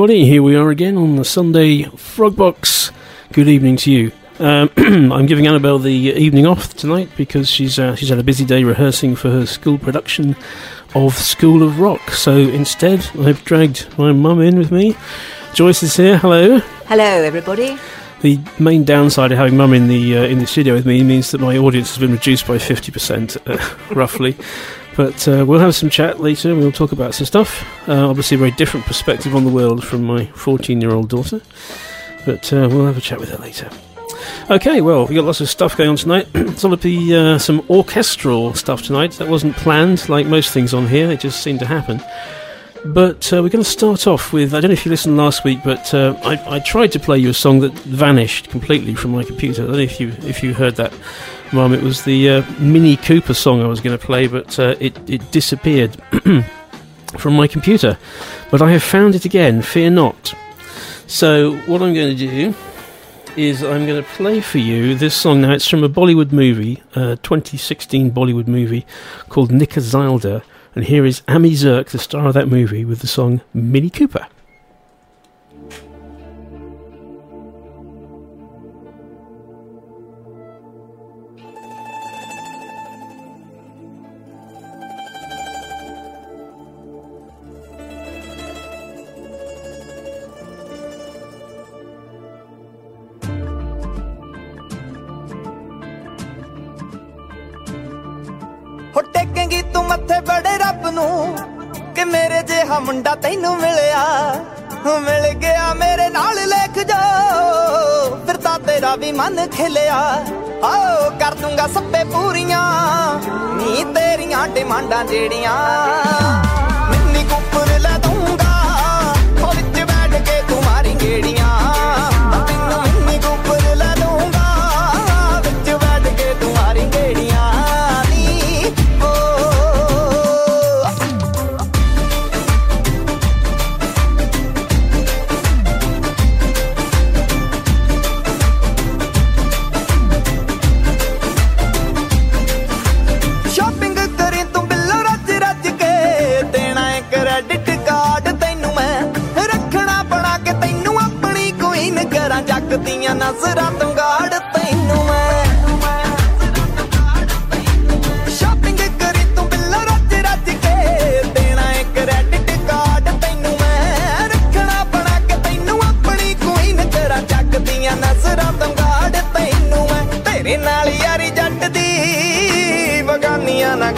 everybody. Here we are again on the Sunday Frogbox. Good evening to you. Um, I'm giving Annabelle the evening off tonight because she's uh, she's had a busy day rehearsing for her school production of School of Rock. So instead, I've dragged my mum in with me. Joyce is here. Hello. Hello, everybody. The main downside of having mum in the uh, in the studio with me means that my audience has been reduced by fifty percent, uh, roughly. But uh, we'll have some chat later. We'll talk about some stuff. Uh, obviously, a very different perspective on the world from my fourteen-year-old daughter. But uh, we'll have a chat with her later. Okay, well, we've got lots of stuff going on tonight. it's going to be uh, some orchestral stuff tonight. That wasn't planned, like most things on here. It just seemed to happen. But uh, we're going to start off with I don't know if you listened last week, but uh, I, I, tried to play you a song that vanished completely from my computer. I don't know if you if you heard that, Mum. It was the uh, Mini Cooper song I was going to play, but uh, it it disappeared from my computer. But I have found it again. Fear not. So what I'm going to do is I'm going to play for you this song. Now it's from a Bollywood movie, a 2016 Bollywood movie called Nika Zilder and here is Ammy Virk, the star of that movie, with the song Mini Cooper. ਮਨ ਖਿਲਿਆ। ਆਓ ਕਰ ਦੂੰਗਾ ਸੱਪੇ ਪੂਰੀਆਂ। ਨੀ ਤੇਰੀਆਂ ਡਿਮਾਂਡਾਂ ਜਿਹੜੀਆਂ।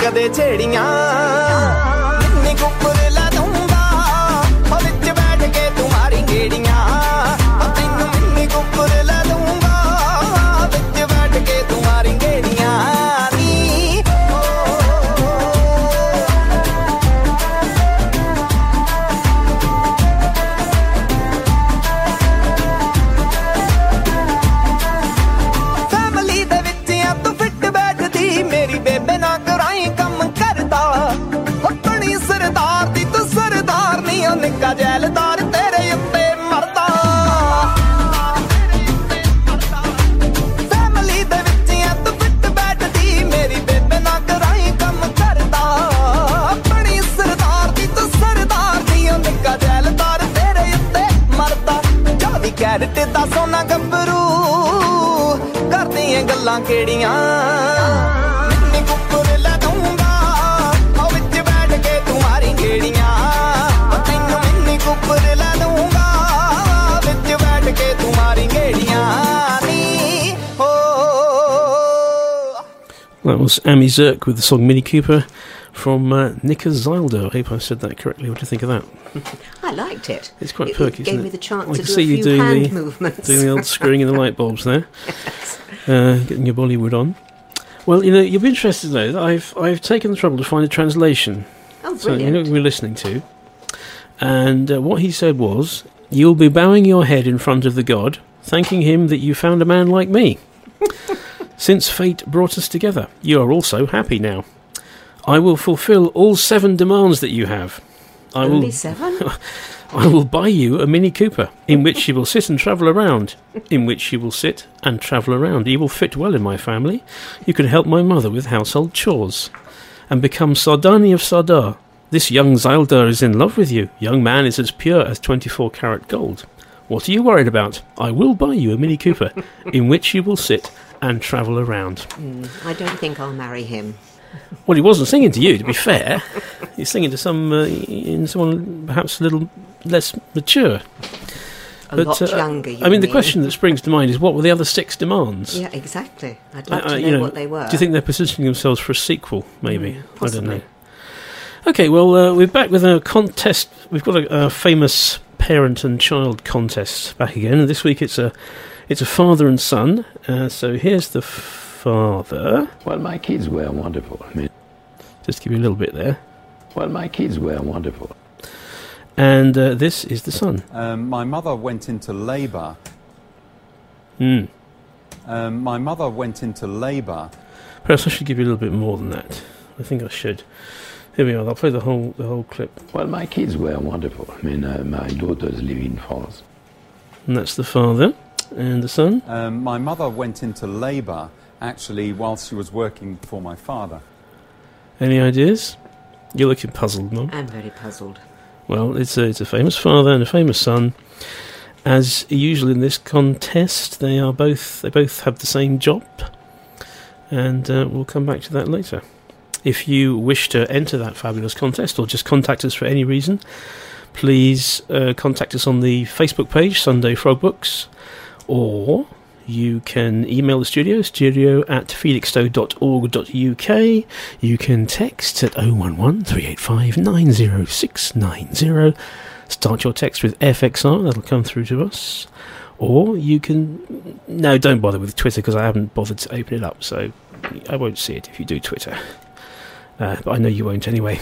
ਕਦੇ ਛੇੜੀਆਂ। Was Ammy Virk with the song Mini Cooper from uh, Nika Zilder. I hope I said that correctly. What do you think of that? I liked it. It's quite it, perky, it gave me the chance I to see a you doing hand the- movements. Doing the old screwing in the light bulbs there. Uh, getting your Bollywood on. Well, you know, you'll be interested to know that I've I've taken the trouble to find a translation. oh, So you know brilliant. what we're listening to. And uh, what he said was, You'll be bowing your head in front of the god, thanking him that you found a man like me. Since fate brought us together, you are also happy now. I will fulfill all seven demands that you have. I Only will seven? I will buy you a Mini Cooper in which you will sit and travel around. In which you will sit and travel around. You will fit well in my family. You can help my mother with household chores. And become Sardani of Sardar. This young Zildar is in love with you. Young man is as pure as 24 karat gold. What are you worried about? I will buy you a Mini Cooper in which you will sit and travel around. Mm, I don't think I'll marry him. Well, he wasn't singing to you, to be fair. He's singing to some, uh, in someone perhaps a little less mature. A But, lot uh, younger. You I mean, the question that springs to mind is what were the other six demands? Yeah, exactly. I'd like I- to you know, know, what they were. Do you think they're positioning themselves for a sequel, maybe? Mm, I don't know. Okay, well, uh, we're back with a contest. We've got a, a famous parent and child contest back again, this week it's a it's a father and son. Uh, so here's the father. Well, my kids were wonderful. I mean, Just give you a little bit there, well, my kids were wonderful. and uh, this is the son. Um, my mother went into labour. Mm. Um, my mother went into labour. Perhaps I should give you a little bit more than that. I think I should. Here we are. I'll play the whole the whole clip, Well, my kids were wonderful. I mean, uh, my daughters live in France. and that's the father and the son. Um, my mother went into labour actually whilst she was working for my father. Any ideas? You're looking puzzled, Mum. I'm very puzzled. Well, it's a, it's a famous father and a famous son. As usual in this contest, they are both they both have the same job, and uh, we'll come back to that later. If you wish to enter that fabulous contest, or just contact us for any reason, please uh, contact us on the Facebook page Sunday Frog Books, or you can email the studio, studio at felixstowe.org.uk. You can text at 011 385 90690. Start your text with FXR, that'll come through to us. Or you can. No, don't bother with Twitter because I haven't bothered to open it up, so I won't see it if you do Twitter. Uh, but I know you won't anyway.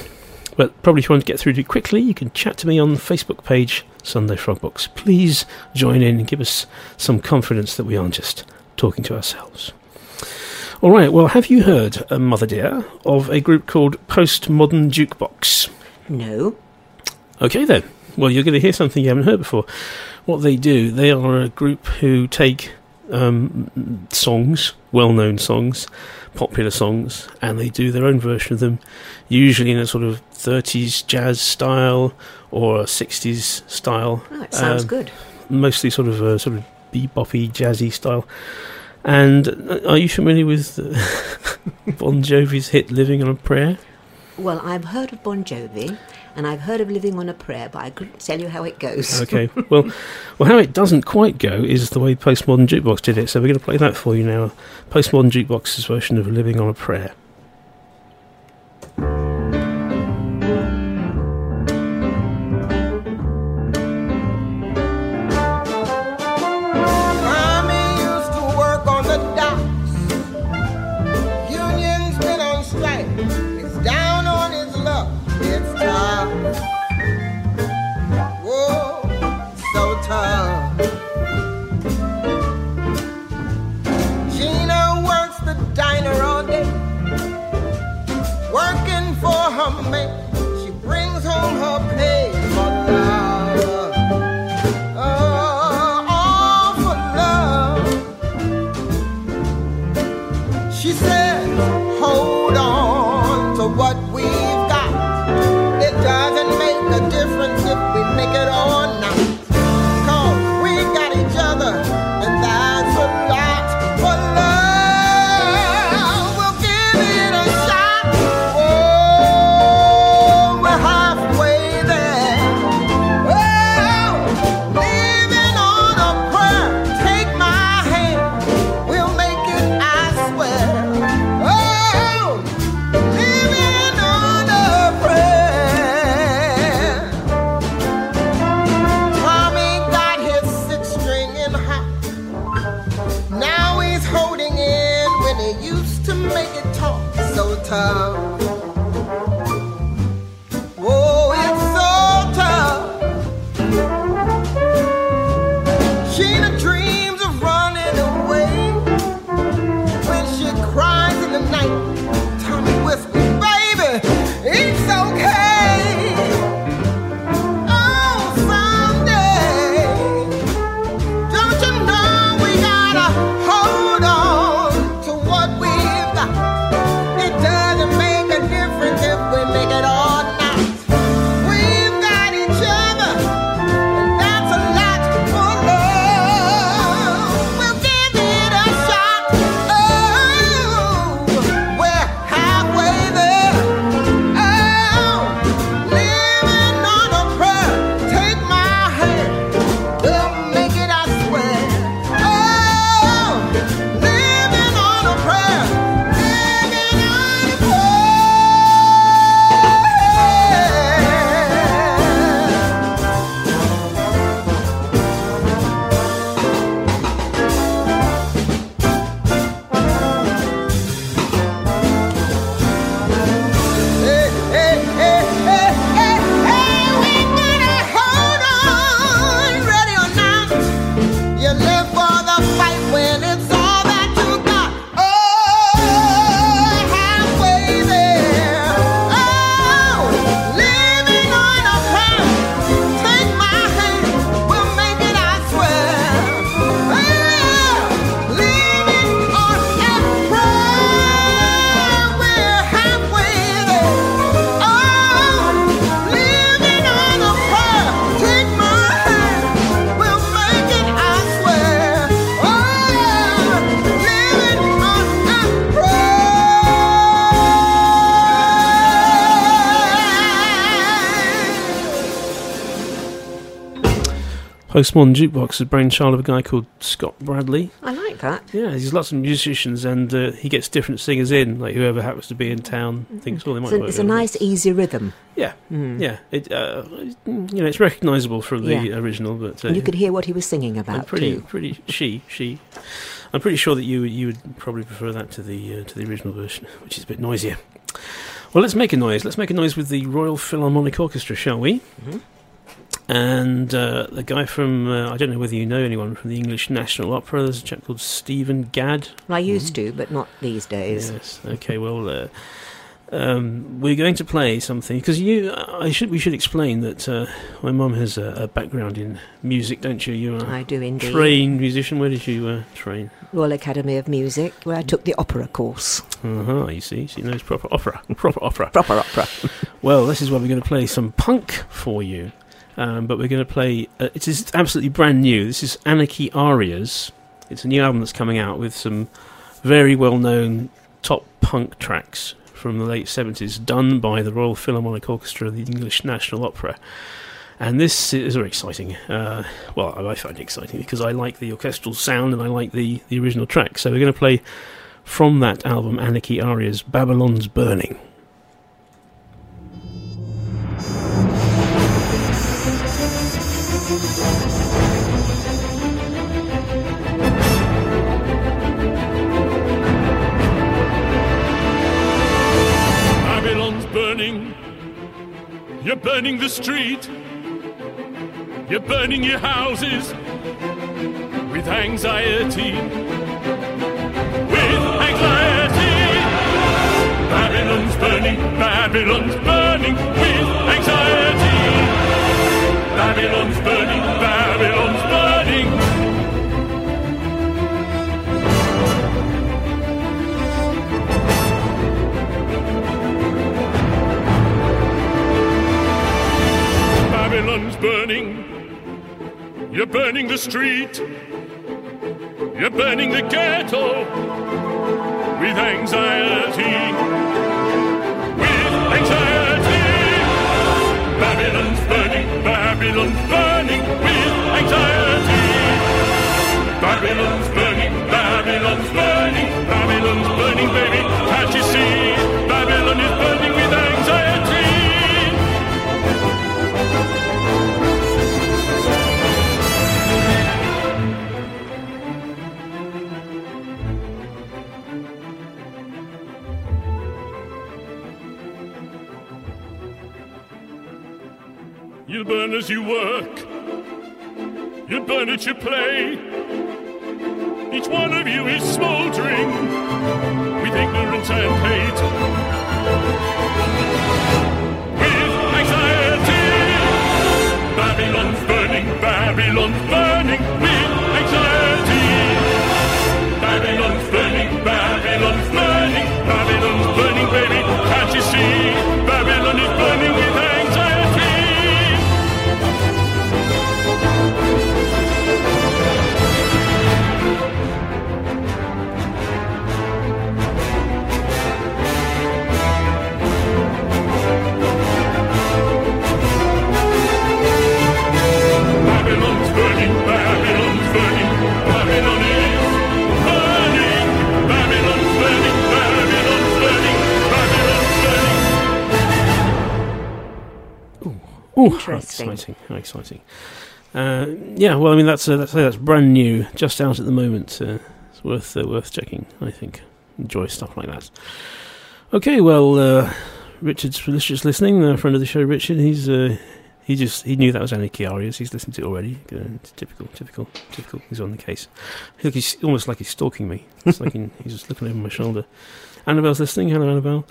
But probably if you want to get through to it quickly, you can chat to me on the Facebook page, Sunday Frog Books. Please join in and give us some confidence that we aren't just talking to ourselves. All right, well, have you heard, uh, Mother Dear, of a group called Postmodern Jukebox? No. Okay, then. Well, you're going to hear something you haven't heard before. What they do, they are a group who take um, songs, well known songs, popular songs, and they do their own version of them, usually in a sort of 30s jazz style or a 60s style. Oh, it sounds Um, good. Mostly sort of a sort of beboppy, jazzy style. And uh, are you familiar with uh, Bon Jovi's hit "Living on a Prayer"? Well, I've heard of Bon Jovi, and I've heard of Living on a Prayer, but I couldn't tell you how it goes. Okay. well, well, how it doesn't quite go is the way Postmodern Jukebox did it. So we're going to play that for you now. Postmodern Jukebox's version of "Living on a Prayer." Postmodern Jukebox is a brainchild of a guy called Scott Bradlee. I like that. Yeah, there's lots of musicians, and uh, he gets different singers in, like whoever happens to be in town thinks, well, they might It's a, it's a nice, easy rhythm. Yeah, Mm. yeah. It, uh, you know, it's recognisable from the Yeah. original, but uh, And you could hear what he was singing about pretty, too. pretty. She, she. I'm pretty sure that you you would probably prefer that to the uh, to the original version, which is a bit noisier. Well, let's make a noise. Let's make a noise with the Royal Philharmonic Orchestra, shall we? Mhm. And uh, the guy from uh, I don't know whether you know anyone from the English National Opera. There's a chap called Stephen Gadd. Well, I used to, but not these days. Yes. Okay. Well, uh, um, we're going to play something because you. I should. We should explain that uh, my mum has a, a background in music, don't you? You are I do indeed. trained musician. Where did you uh, train? Royal Academy of Music, where I took the opera course. Uh huh. You see, she knows proper opera. Proper opera. Proper opera. Well, this is where we're going to play some punk for you. Um, but we're going to play. Uh, it is absolutely brand new. This is Anarchy Arias. It's a new album that's coming out with some very well-known top punk tracks from the late seventies, done by the Royal Philharmonic Orchestra of the English National Opera. And this is very exciting. Uh, well, I find it exciting because I like the orchestral sound and I like the, the original track. So we're going to play from that album, Anarchy Arias, Babylon's Burning. You're burning the street. You're burning your houses with anxiety. With anxiety. Babylon's burning. Babylon's burning with anxiety. Babylon's burning. Burning. You're burning the street. You're burning the ghetto with anxiety. With anxiety. Babylon's burning. Babylon's burning with anxiety. Babylon's burning. Babylon's burning. Babylon's burning, baby. Can't you see? Babylon is burning with anxiety. You'll burn as you work. You'll burn at your play. Each one of you is smouldering with ignorance and hate. With anxiety. Babylon's burning, Babylon's burning burning, Babylon's burning. Oh, Interesting. How exciting! How exciting! Uh, yeah, well, I mean that's uh, that's that's brand new, just out at the moment. Uh, it's worth uh, worth checking. I think enjoy stuff like that. Okay, well, uh, Richard's just listening. A friend of the show, Richard. He's uh, he just he knew that was Anarchy Arias. He's listened to it already. Uh, it's typical, typical, typical. He's on the case. Look, he's almost like he's stalking me. It's like he- he's just looking over my shoulder. Annabelle's listening. Hello, Annabelle.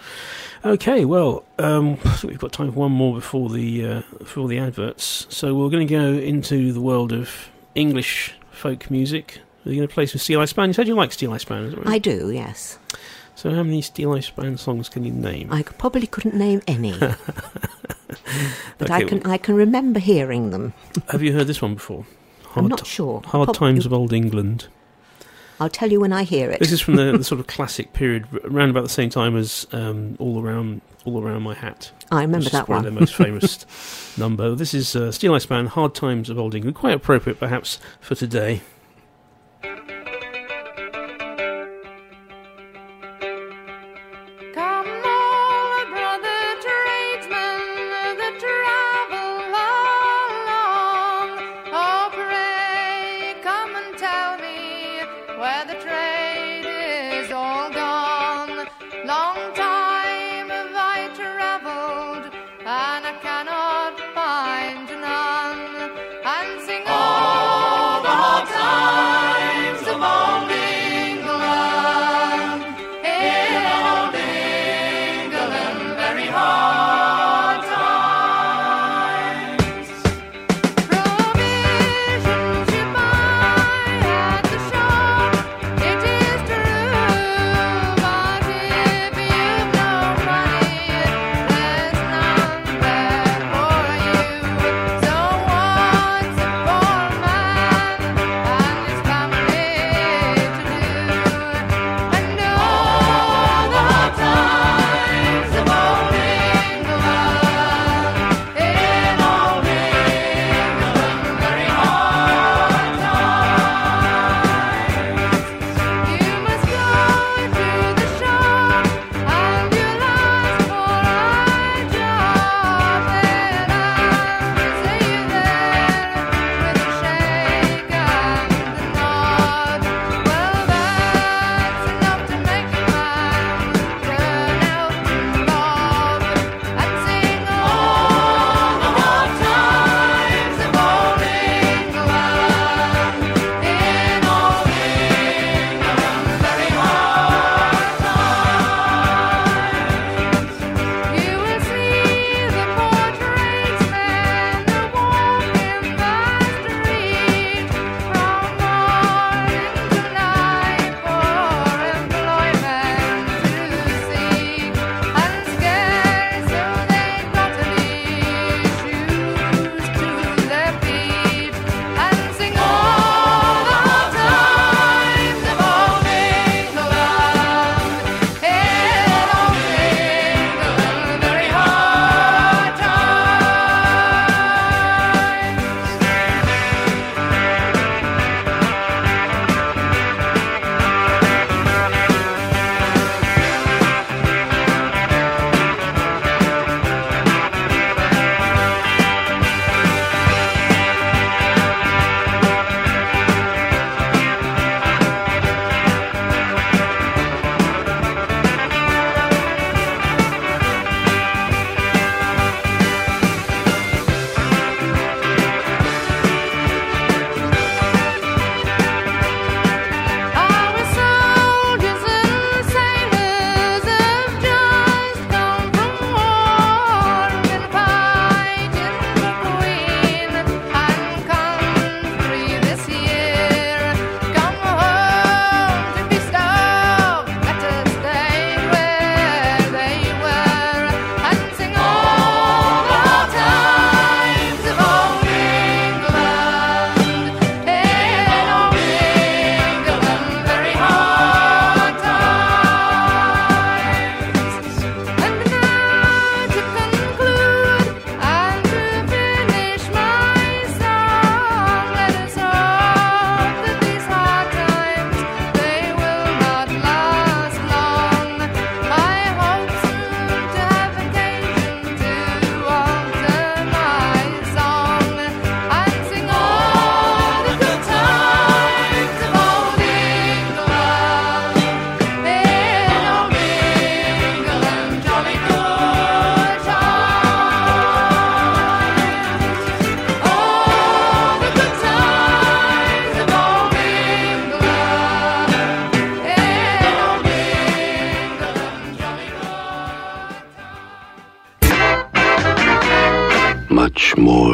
Okay, well, um, I think we've got time for one more before the uh, before the adverts. So we're going to go into the world of English folk music. Are you going to play some Steeleye Span? You said you like Steeleye Span, is right? I do, yes. So how many Steeleye Span songs can you name? I probably couldn't name any, but I Okay, can I can remember hearing them. Have you heard this one before? I'm Hard, not sure. Hard Prob- Times of Old England. I'll tell you when I hear it. This is from the, the sort of classic period, around about the same time as um, All Around All Around My Hat. I remember that one. one. of their most famous number. This is uh, Steeleye Span, Hard Times of Old England. Quite appropriate, perhaps, for today.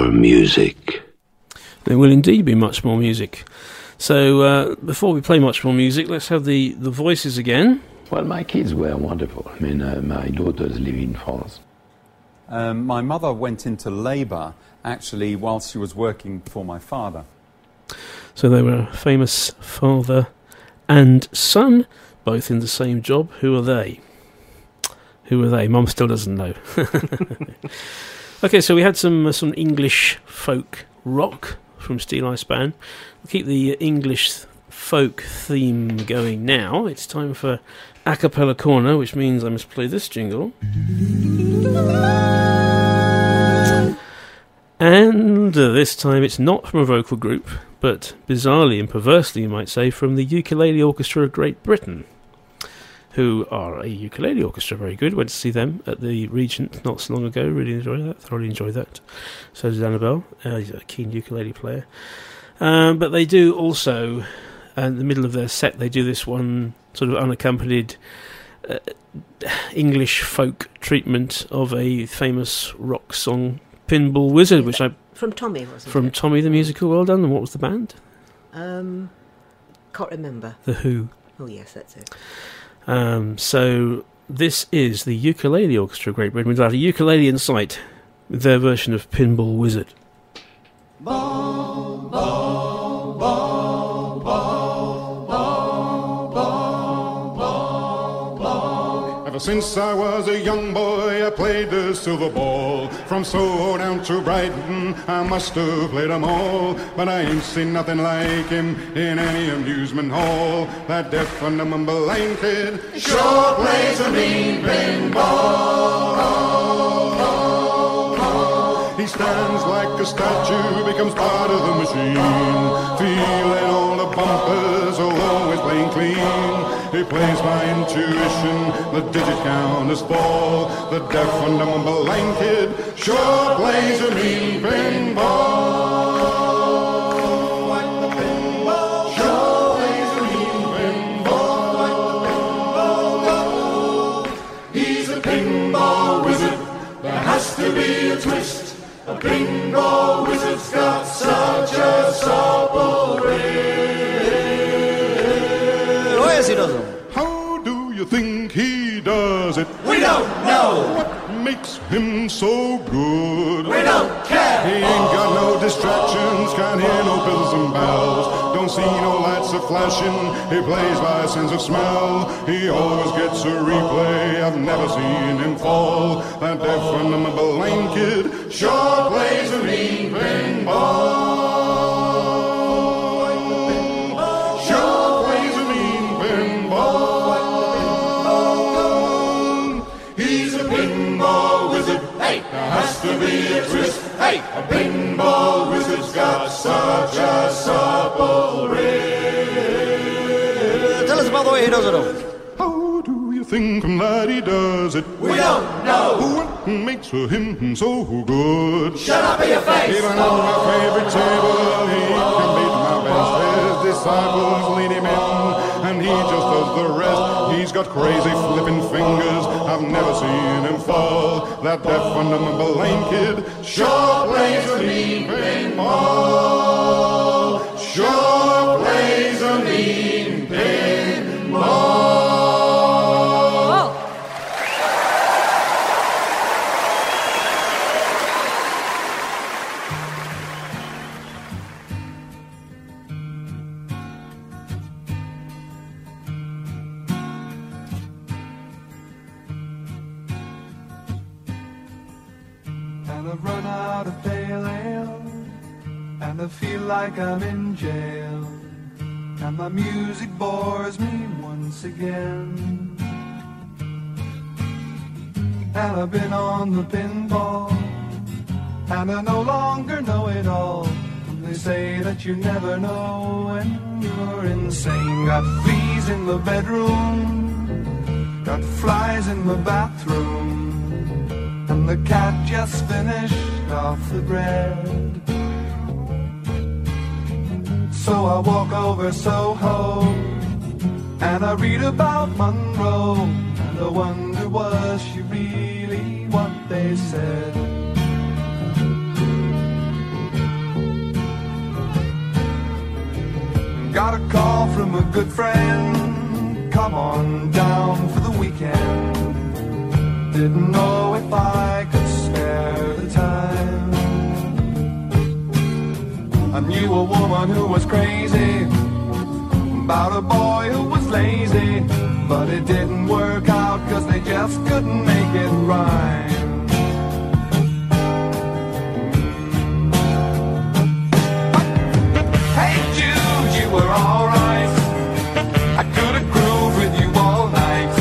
more music. There will indeed be much more music. So uh, before we play much more music, let's have the, the voices again. Well, my kids were wonderful. I mean, uh, my daughters live in France. Um, my mother went into labour actually whilst she was working for my father. So they were a famous father and son, both in the same job. Who are they? Who are they? Mum still doesn't know. okay, so we had some uh, some English folk rock from Steeleye Span. We'll keep the English folk theme going now. It's time for a cappella corner, which means I must play this jingle. And uh, this time it's not from a vocal group, but bizarrely and perversely, you might say, from the Ukulele Orchestra of Great Britain, who are a ukulele orchestra, very good. Went to see them at the Regent not so long ago. Really enjoyed that. Thoroughly enjoyed that. So did Annabelle. Uh, he's a keen ukulele player. Um, but they do also, uh, in the middle of their set, they do this one sort of unaccompanied uh, English folk treatment of a famous rock song, Pinball Wizard, which I From Tommy, wasn't from it? Tommy the Musical. Well done. And what was the band? Um, can't remember. The Who. Oh, yes, that's it. Um, so this is the Ukulele Orchestra of Great Britain without a ukulele in sight, with their version of Pinball Wizard. Ever since I was a young boy, I played the silver ball. From Soho down to Brighton, I must have played 'em all. But I ain't seen nothing like him in any amusement hall. That deaf and dumb blind kid sure plays a mean pinball. He stands like a statue, becomes part of the machine. Feeling all the bumpers, oh, always playing clean. He plays by intuition, the digit count is fall. The deaf and dumb blind kid sure plays a mean pinball. To be a twist. A pinball wizard's got yes, he does. How do you think he does it? We don't know. What makes him so good? We don't care. He ain't got no distractions, can't hear no bells and bells. Don't see no lights a flashing, he plays by a sense of smell. He always gets a replay, I've never seen him fall. That deaf and dumb blind kid sure plays a mean pinball. To be a twist. Hey, a pinball wizard's got such a supple wrist. Tell us about the way he does it, though. How do you think that he does it? We don't know. What makes him so good? Shut up in your face. Even on my favorite table, he can beat my best. His disciples lead him in, and he just does the rest. He's got crazy flipping fingers. I've never seen him fall. That deaf and blind kid sure plays a mean pinball. Sure plays a mean pinball. I feel like I'm in jail. And my music bores me once again. And I've been on the pinball. And I no longer know it all. They say that you never know when you're insane. Got fleas in the bedroom. Got flies in the bathroom. And the cat just finished off the bread. So I walk over Soho and I read about Monroe and I wonder was she really what they said. Got a call from a good friend. Come on down for the weekend. Didn't know if I could spare the time. I knew a woman who was crazy, about a boy who was lazy, but it didn't work out cause they just couldn't make it rhyme. Hey Jude, you were alright. I could have grooved with you all night,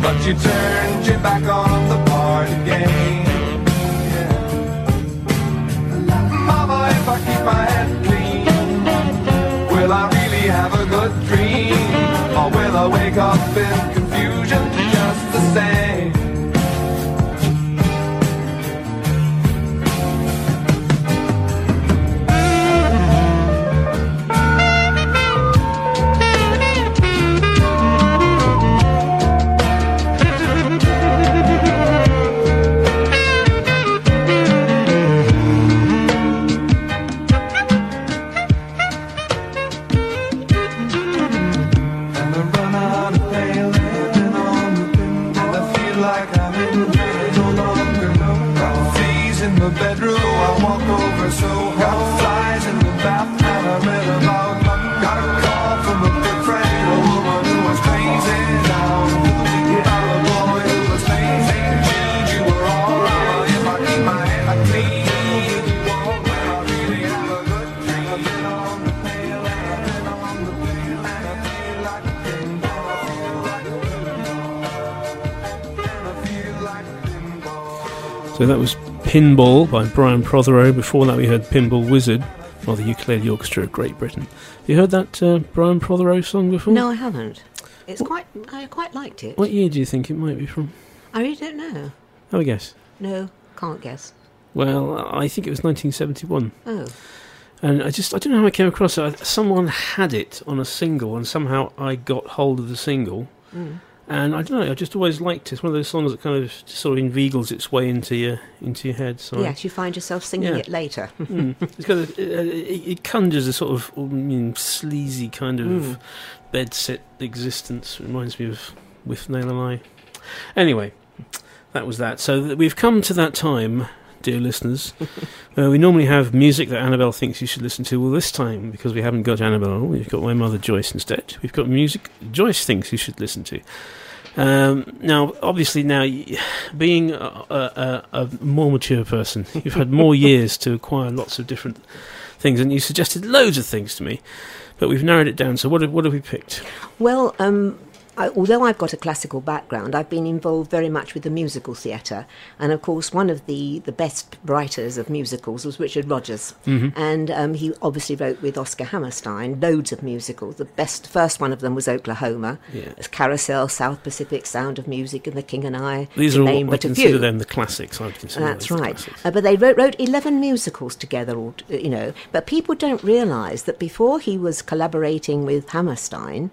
but you turned your back on wake So that was Pinball by Brian Protheroe. Before that, we heard Pinball Wizard by the Ukulele Orchestra of Great Britain. Have You heard that uh, Brian Protheroe song before? No, I haven't. It's quite. I quite liked it. What year do you think it might be from? I really don't know. Have a guess. No, can't guess. Well, I think it was 1971. Oh, And I just, I don't know how I came across it. Someone had it on a single, and somehow I got hold of the single. Mm. And I don't know, I just always liked it. It's one of those songs that kind of sort of inveigles its way into your into your head. So yes, you find yourself singing Yeah. it later. Mm. It's got it, it, it conjures a sort of um, sleazy kind of Mm. bed set existence. Reminds me of Withnail and I. Anyway, that was that. So th- we've come to that time, dear listeners. uh, we normally have music that Annabelle thinks you should listen to. Well, this time because we haven't got Annabelle, we've got my mother Joyce instead. We've got music Joyce thinks you should listen to. Um, now, obviously, now being a, a, a, more mature person, you've had more years to acquire lots of different things, and you suggested loads of things to me, but we've narrowed it down. So, what have, what have we picked? Well, um, I, although I've got a classical background, I've been involved very much with the musical theatre. And of course, one of the, the best writers of musicals was Richard Rodgers. Mhm. And um, he obviously wrote with Oscar Hammerstein loads of musicals. The best first one of them was Oklahoma. Yeah. Carousel, South Pacific, Sound of Music, and The King and I. These are all I consider them the classics. I'd consider That's right. Uh, but they wrote, wrote 11 musicals together, all- you know. But people don't realise that before he was collaborating with Hammerstein,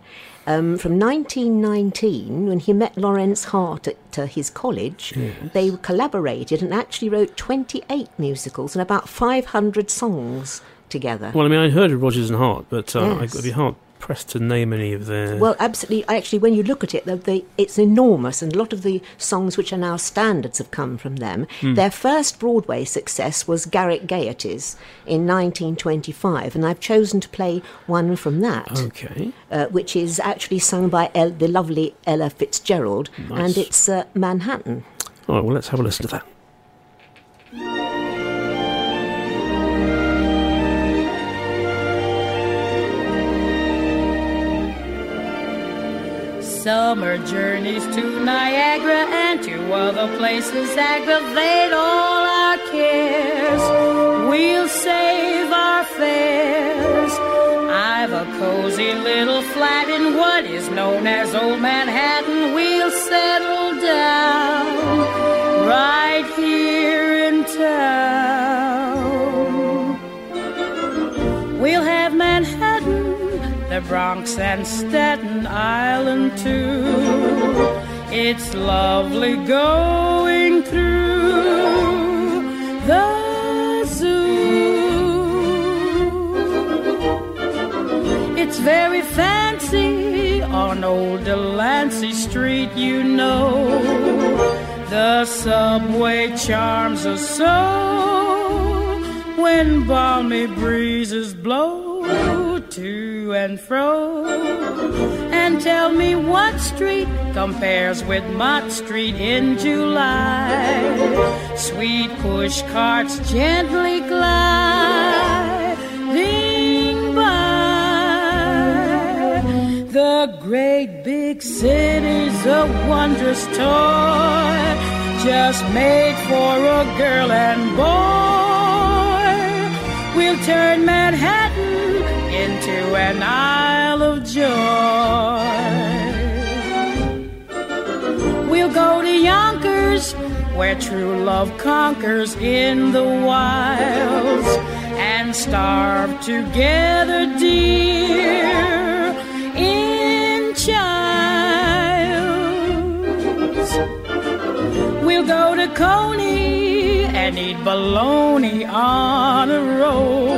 um, from 1919, when he met Lawrence Hart at uh, his college, they collaborated and actually wrote 28 musicals and about 500 songs together. Well, I mean, I heard of Rodgers and Hart, but uh, Yes. I'd be hard pressed to name any of their. Well, absolutely. Actually, when you look at it, they, they, it's enormous, and a lot of the songs which are now standards have come from them. Hmm. Their first Broadway success was Garrick Gaieties in 1925, and I've chosen to play one from that, okay. uh, which is actually sung by El- the lovely Ella Fitzgerald, Nice. and it's uh, Manhattan. All right, well, let's have a listen to that. Summer journeys to Niagara and to other places aggravate all our cares. We'll save our fares. I've a cozy little flat in what is known as Old Manhattan. We'll settle down right the Bronx, and Staten Island too. It's lovely going through the zoo. It's very fancy on old Delancey Street, you know. The subway charms us so when balmy breezes blow to and fro and tell me what street compares with Mott Street in July. Sweet push carts gently gliding by. The great big city's a wondrous toy, just made for a girl and boy. We'll turn Manhattan into an Isle of Joy. We'll go to Yonkers, where true love conquers in the wilds, and starve together, dear, in childs. We'll go to Coney and eat bologna on a roll.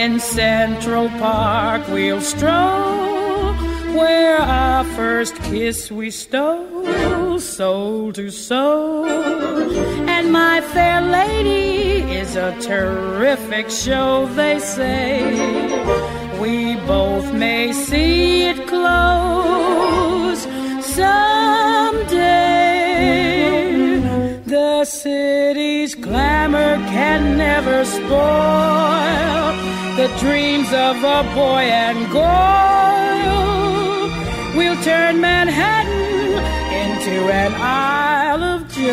In Central Park, we'll stroll where our first kiss we stole, soul to soul. And my fair lady is a terrific show, they say. We both may see it close someday. The city's glamour can never spoil the dreams of a boy and girl. We'll turn Manhattan into an Isle of Joy.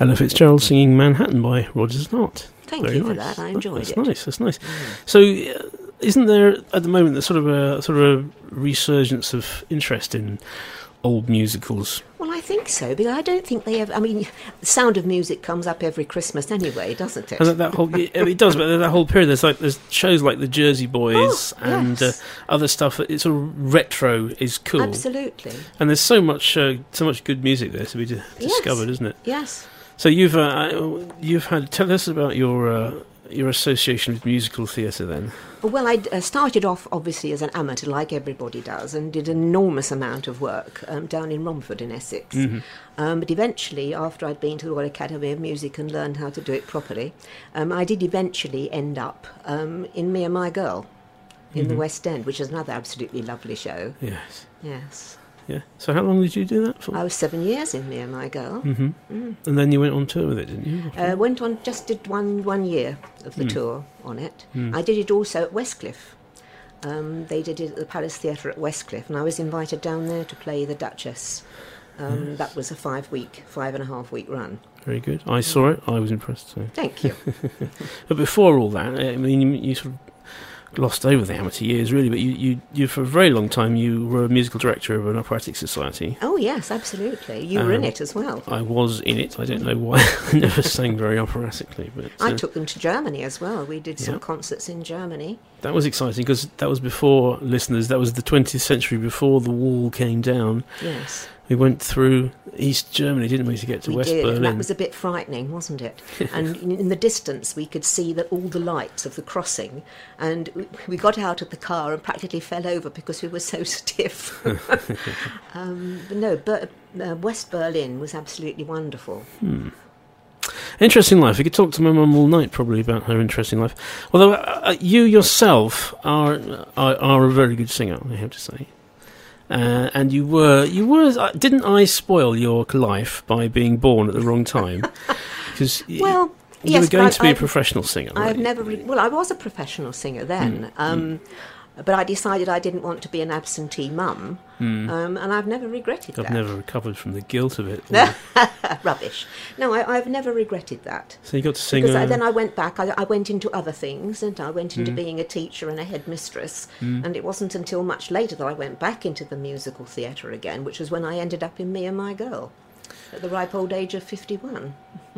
Ella Fitzgerald singing Manhattan by Rodgers and Hart. Thank Very you for nice. that. I enjoyed that's it. Mm. nice. That's nice. So, uh, isn't there at the moment a sort of a sort of a resurgence of interest in old musicals? Well, I think so, because I don't think they ever. I mean, sound of music comes up every Christmas anyway, doesn't it? And that, whole it, does, but that whole period there's like there's shows like the Jersey Boys Oh, and yes. uh, other stuff. It's sort of retro is cool, Absolutely. and there's so much uh, so much good music there to be Yes. discovered, isn't it? Yes. So you've uh, you've had tell us about your uh, your association with musical theatre then. Well, I uh, started off obviously as an amateur, like everybody does, and did an enormous amount of work um, down in Romford in Essex. Mhm. Um, but eventually, after I'd been to the Royal Academy of Music and learned how to do it properly, um, I did eventually end up um, in Me and My Girl in the Mhm. West End, which is another absolutely lovely show. Yes. Yes. Yeah. So how long did you do that for? I was seven years in Me and My Girl. hmm Mm. And then you went on tour with it, didn't you? Uh, went on, just did one one year of the Mm. tour on it. Mm. I did it also at Westcliff. Um, they did it at the Palace Theatre at Westcliff, and I was invited down there to play the Duchess. Um, Yes. That was a five week, five and a half week run. Very good. I saw it. I was impressed. So. Thank you. but before all that, I mean, you, you sort of glossed over the amateur years, really. But you, you, you, for a very long time, you were a musical director of an operatic society. Oh yes, absolutely. You were in Um, it as well. I was in it. I don't know why. I never sang very operatically, but I uh, took them to Germany as well. We did some Yeah. concerts in Germany. that was exciting because that was before listeners. That was the 20th century before the wall came down. Yes. We went through East Germany, didn't we, to get to we West did, Berlin? that was a bit frightening, wasn't it? and in, the distance, we could see that all the lights of the crossing, and we, got out of the car and practically fell over because we were so stiff. um, but no, but uh, West Berlin was absolutely wonderful. Hmm. Interesting life. We could talk to my mum all night, probably, about her interesting life. Although uh, uh, you yourself are, are are a very good singer, I have to say. Uh, and you were you were uh, didn't I spoil your life by being born at the wrong time? Because Well, you yes, were going to be a I've- professional singer. I've never re- well, I was a professional singer then, Mm, um, but I decided I didn't want to be an absentee mum, Mm. um, and I've never regretted that. I've that. never recovered from the guilt of it. Rubbish. No, I, I've never regretted that. So you got to sing. Because I, uh, then I went back, I, I went into other things, and I went into Mm. being a teacher and a headmistress. Mm. And it wasn't until much later that I went back into the musical theatre again, which was when I ended up in Me and My Girl at the ripe old age of 51.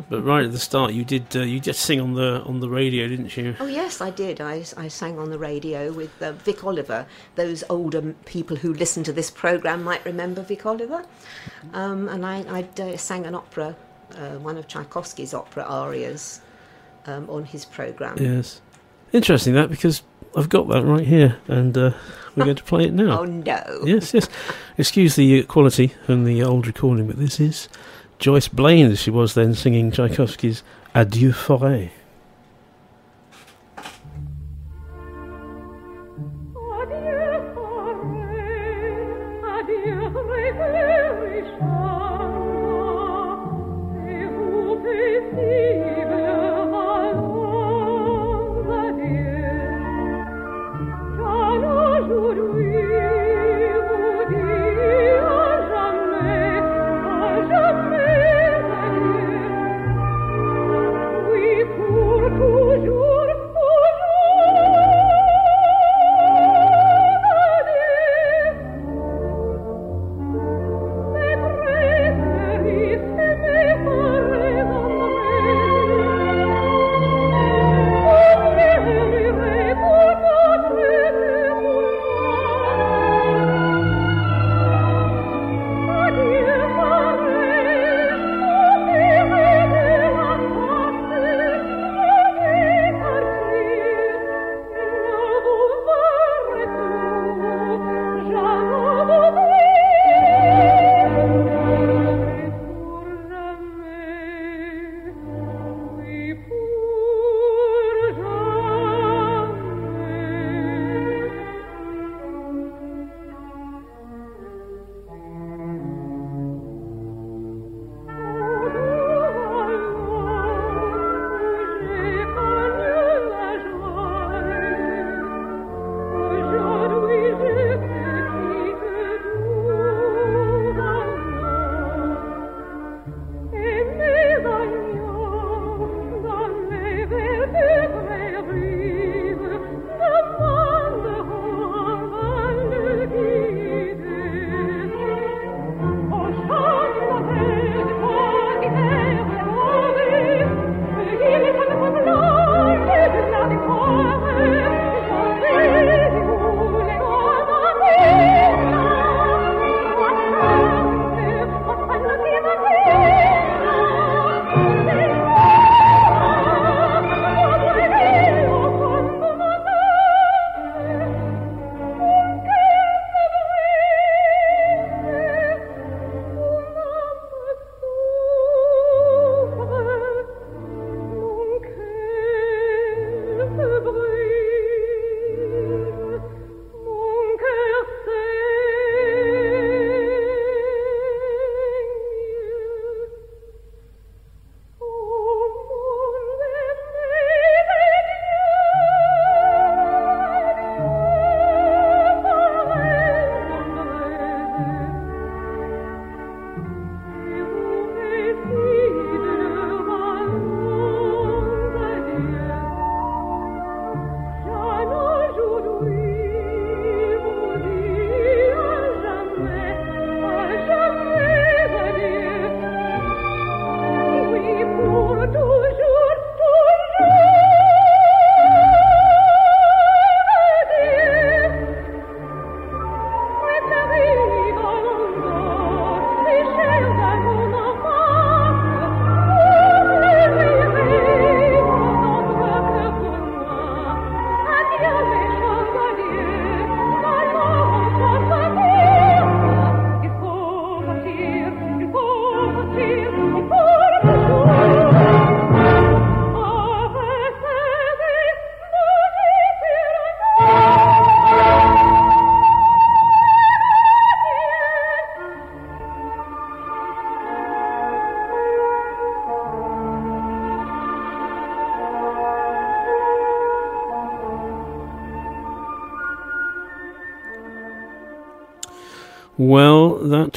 But right at the start, you did uh, you just sing on the on the radio, didn't you? Oh, yes, I did. I, I sang on the radio with uh, Vic Oliver. Those older people who listen to this programme might remember Vic Oliver. Um, and I, I uh, sang an opera, uh, one of Tchaikovsky's opera arias, um, on his programme. Yes. Interesting that because I've got that right here, and uh, we're going to play it now. Oh, no. Yes, yes. Excuse the uh, quality from the old recording, but this is Joyce Blaine, as she was then, singing Tchaikovsky's Adieu Forêt.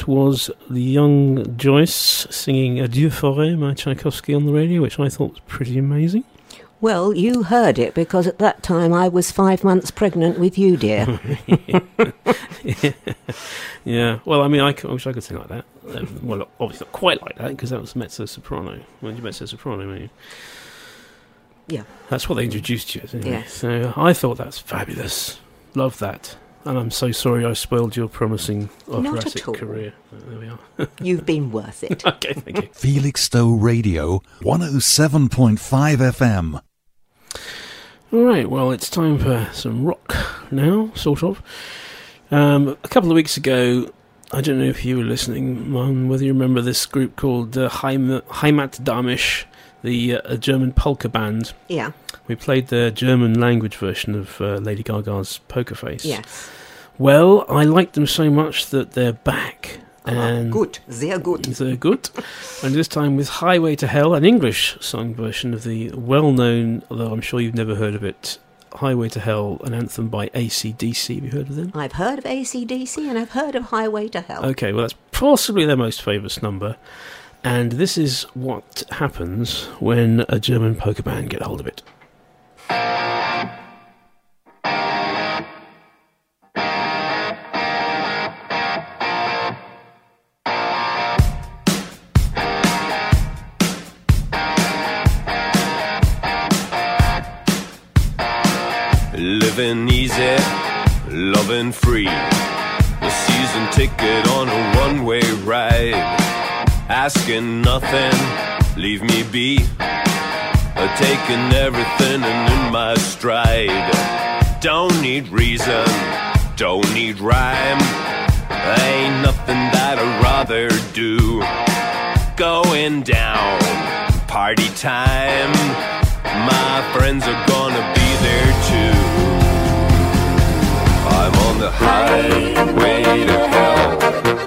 That was the young Joyce singing Adieu Forêt by Tchaikovsky on the radio, which I thought was pretty amazing. Well, you heard it because at that time I was five months pregnant with you, dear. yeah. Well, I mean, I, c- I wish I could sing like that. Um, well, obviously not quite like that because that was mezzo soprano. When you mezzo soprano, weren't you? Yeah. That's what they introduced you. Yes. So I thought that's fabulous. Love that. And I'm so sorry I spoiled your promising operatic career. Uh, There we are. You've been worth it. okay, thank you. Felixstowe Radio, 107.5 FM. All right, well, it's time for some rock now, sort of. Um, a couple of weeks ago, I don't know if you were listening, um, whether you remember this group called uh, Heim- Heimat Damisch, the uh, German polka band. Yeah. We played the German language version of uh, Lady Gaga's Poker Face. Yes. Well, I like them so much that they're back. And Good. Sehr gut. they're good. And this time with Highway to Hell, an English song version of the well known, although I'm sure you've never heard of it, Highway to Hell, an anthem by ACDC. Have you heard of them? I've heard of ACDC and I've heard of Highway to Hell. Okay, well, that's possibly their most famous number. And this is what happens when a German polka band get hold of it. Living easy, loving free. A season ticket on a one way ride. Asking nothing, leave me be. Taking everything and in my stride. Don't need reason, don't need rhyme. Ain't nothing that I'd rather do. Going down, party time. My friends are gonna be there too. I'm on the highway to hell.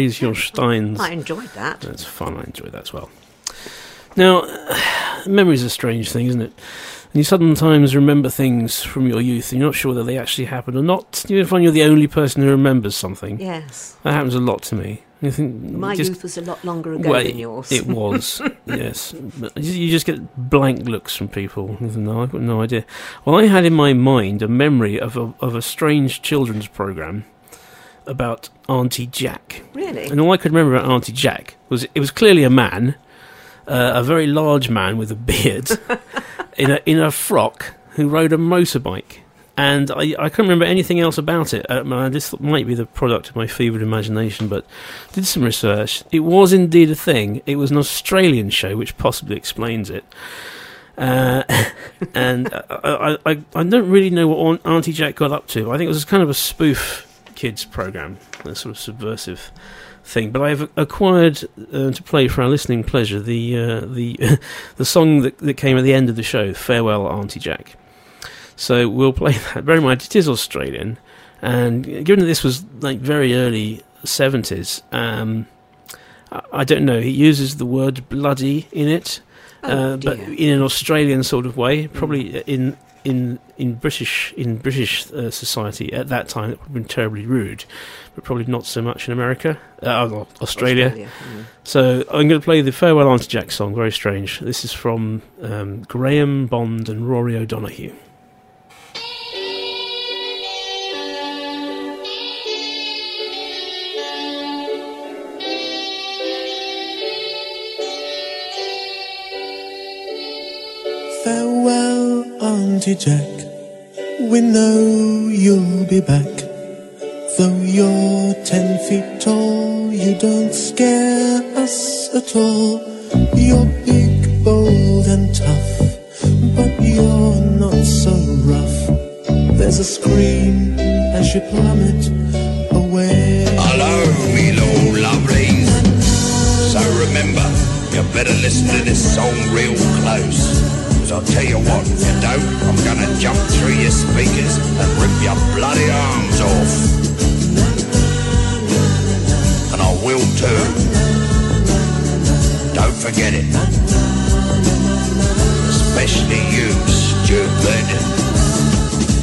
Raise your steins. I enjoyed that. That's fun. I enjoyed that as well. Now, memory's a strange thing, isn't it? And you sometimes remember things from your youth, and you're not sure whether they actually happened or not. You find you're the only person who remembers something. Yes. That happens a lot to me. You think My just- youth was a lot longer ago well, than yours. It was, yes. But you- just get blank looks from people. Think, No, I've got no idea. Well, I had in my mind a memory of a, of a strange children's program about Aunty Jack. Really? And all I could remember about Aunty Jack was it was clearly a man, uh, a very large man with a beard, in a in a frock who rode a motorbike. And I, I couldn't remember anything else about it. Uh, this might be the product of my fevered imagination, but did some research. It was indeed a thing. It was an Australian show, which possibly explains it. Uh, and I, I, I, I don't really know what Aunty Jack got up to. I think it was kind of a spoof kids program, a sort of subversive thing. But I've acquired uh, to play for our listening pleasure the uh, the the song that, that came at the end of the show, "Farewell, Aunty Jack." So we'll play that. Bear in mind, it is Australian, and given that this was like very early seventies, um, I, I don't know. He uses the word "bloody" in it, Oh, uh, but in an Australian sort of way. Probably in in in British in British uh, society at that time, it would have been terribly rude, but probably not so much in America, uh, or Australia. Australia, mm. So I'm going to play the Farewell Aunty Jack song. Very strange. This is from um, Grahame Bond and Rory O'Donoghue. Jack. We know you'll be back. Though you're ten feet tall, you don't scare us at all. You're big, bold, and tough, but you're not so rough. There's a scream as you plummet away. Hello, me lovelies. So remember, you better listen to this song real close. Cause I'll tell you what, if you don't, I'm gonna jump through your speakers and rip your bloody arms off. And I will too. Don't forget it. Especially you, stupid.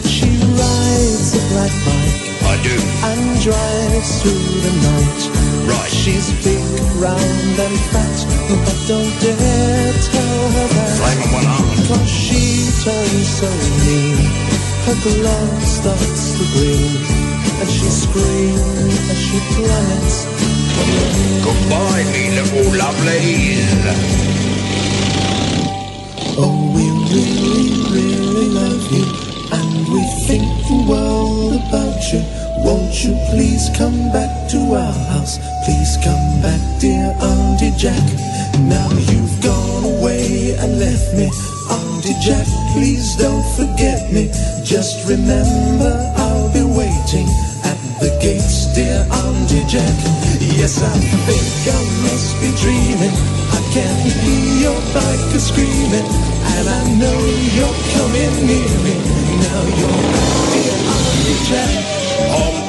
She rides a black bike. I do. And drives through the night. Right. She's big, round, and fat, but don't dare tell her that. Flaming one arm. Cause she turns so mean. Her glove starts to gleam. And she screams as she plummets. Goodbye, me little lovelies. Oh, we really, really love you, and we think the world about you. Won't you please come back to our house? Please come back, dear Aunty Jack. Now you've gone away and left me. Aunty Jack, please don't forget me. Just remember I'll be waiting at the gates, dear Aunty Jack. Yes, I think I must be dreaming. I can hear your biker screaming, and I know you're coming near me. Now you're back, dear Aunty Jack. I'm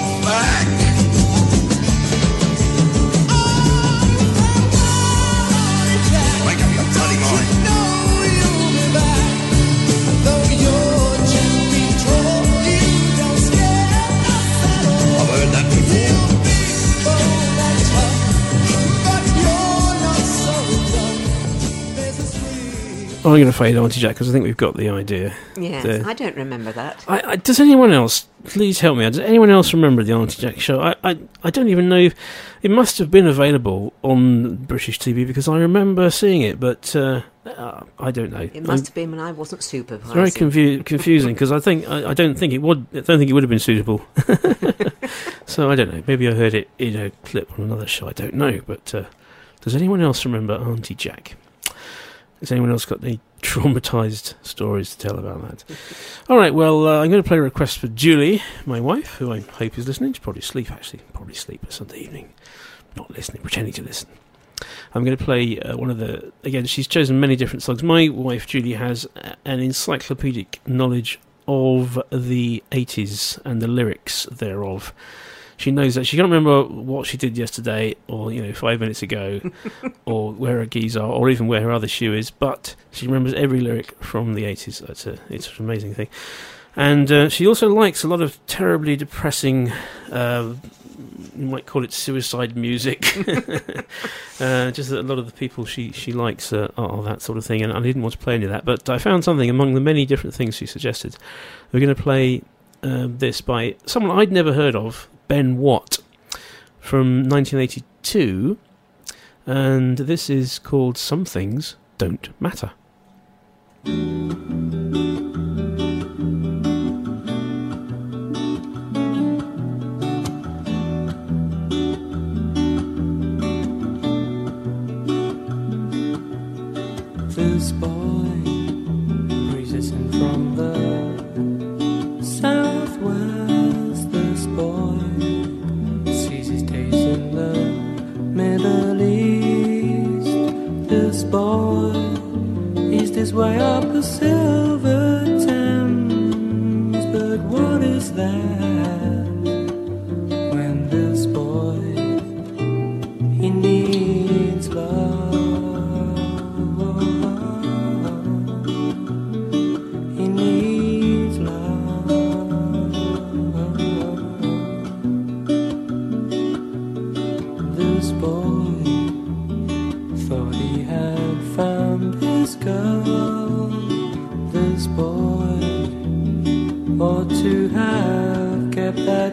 I'm going to fade Aunty Jack because I think we've got the idea. Yes, there. I don't remember that. I, I, does anyone else? Please help me. out. Does anyone else remember the Aunty Jack show? I, I, I don't even know. If, it must have been available on British TV because I remember seeing it, but uh, uh, I don't know. It must have been when I wasn't supervising. It's very confu- confusing because I think I, I don't think it would. I don't think it would have been suitable. so I don't know. Maybe I heard it in a clip on another show. I don't know. But uh, does anyone else remember Aunty Jack? Has anyone else got any traumatized stories to tell about that? All right. Well, uh, I'm going to play a request for Julie, my wife, who I hope is listening. She's probably asleep. Actually, probably asleep a Sunday evening, not listening, pretending to listen. I'm going to play uh, one of the. Again, she's chosen many different songs. My wife, Julie, has an encyclopedic knowledge of the 80s and the lyrics thereof she knows that she can't remember what she did yesterday or, you know, five minutes ago or where her geese are or even where her other shoe is, but she remembers every lyric from the 80s. It's a, it's an amazing thing. And uh, she also likes a lot of terribly depressing, uh, you might call it suicide music. uh, just a lot of the people she, she likes are, are that sort of thing, and I didn't want to play any of that, but I found something among the many different things she suggested. We're going to play uh, this by someone I'd never heard of, Ben Watt from 1982, and this is called Some Things Don't Matter. This boy, resistant from boy? Is this way up the silver Thames? But what is that?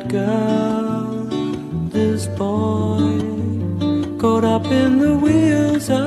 girl, this boy, caught up in the wheels of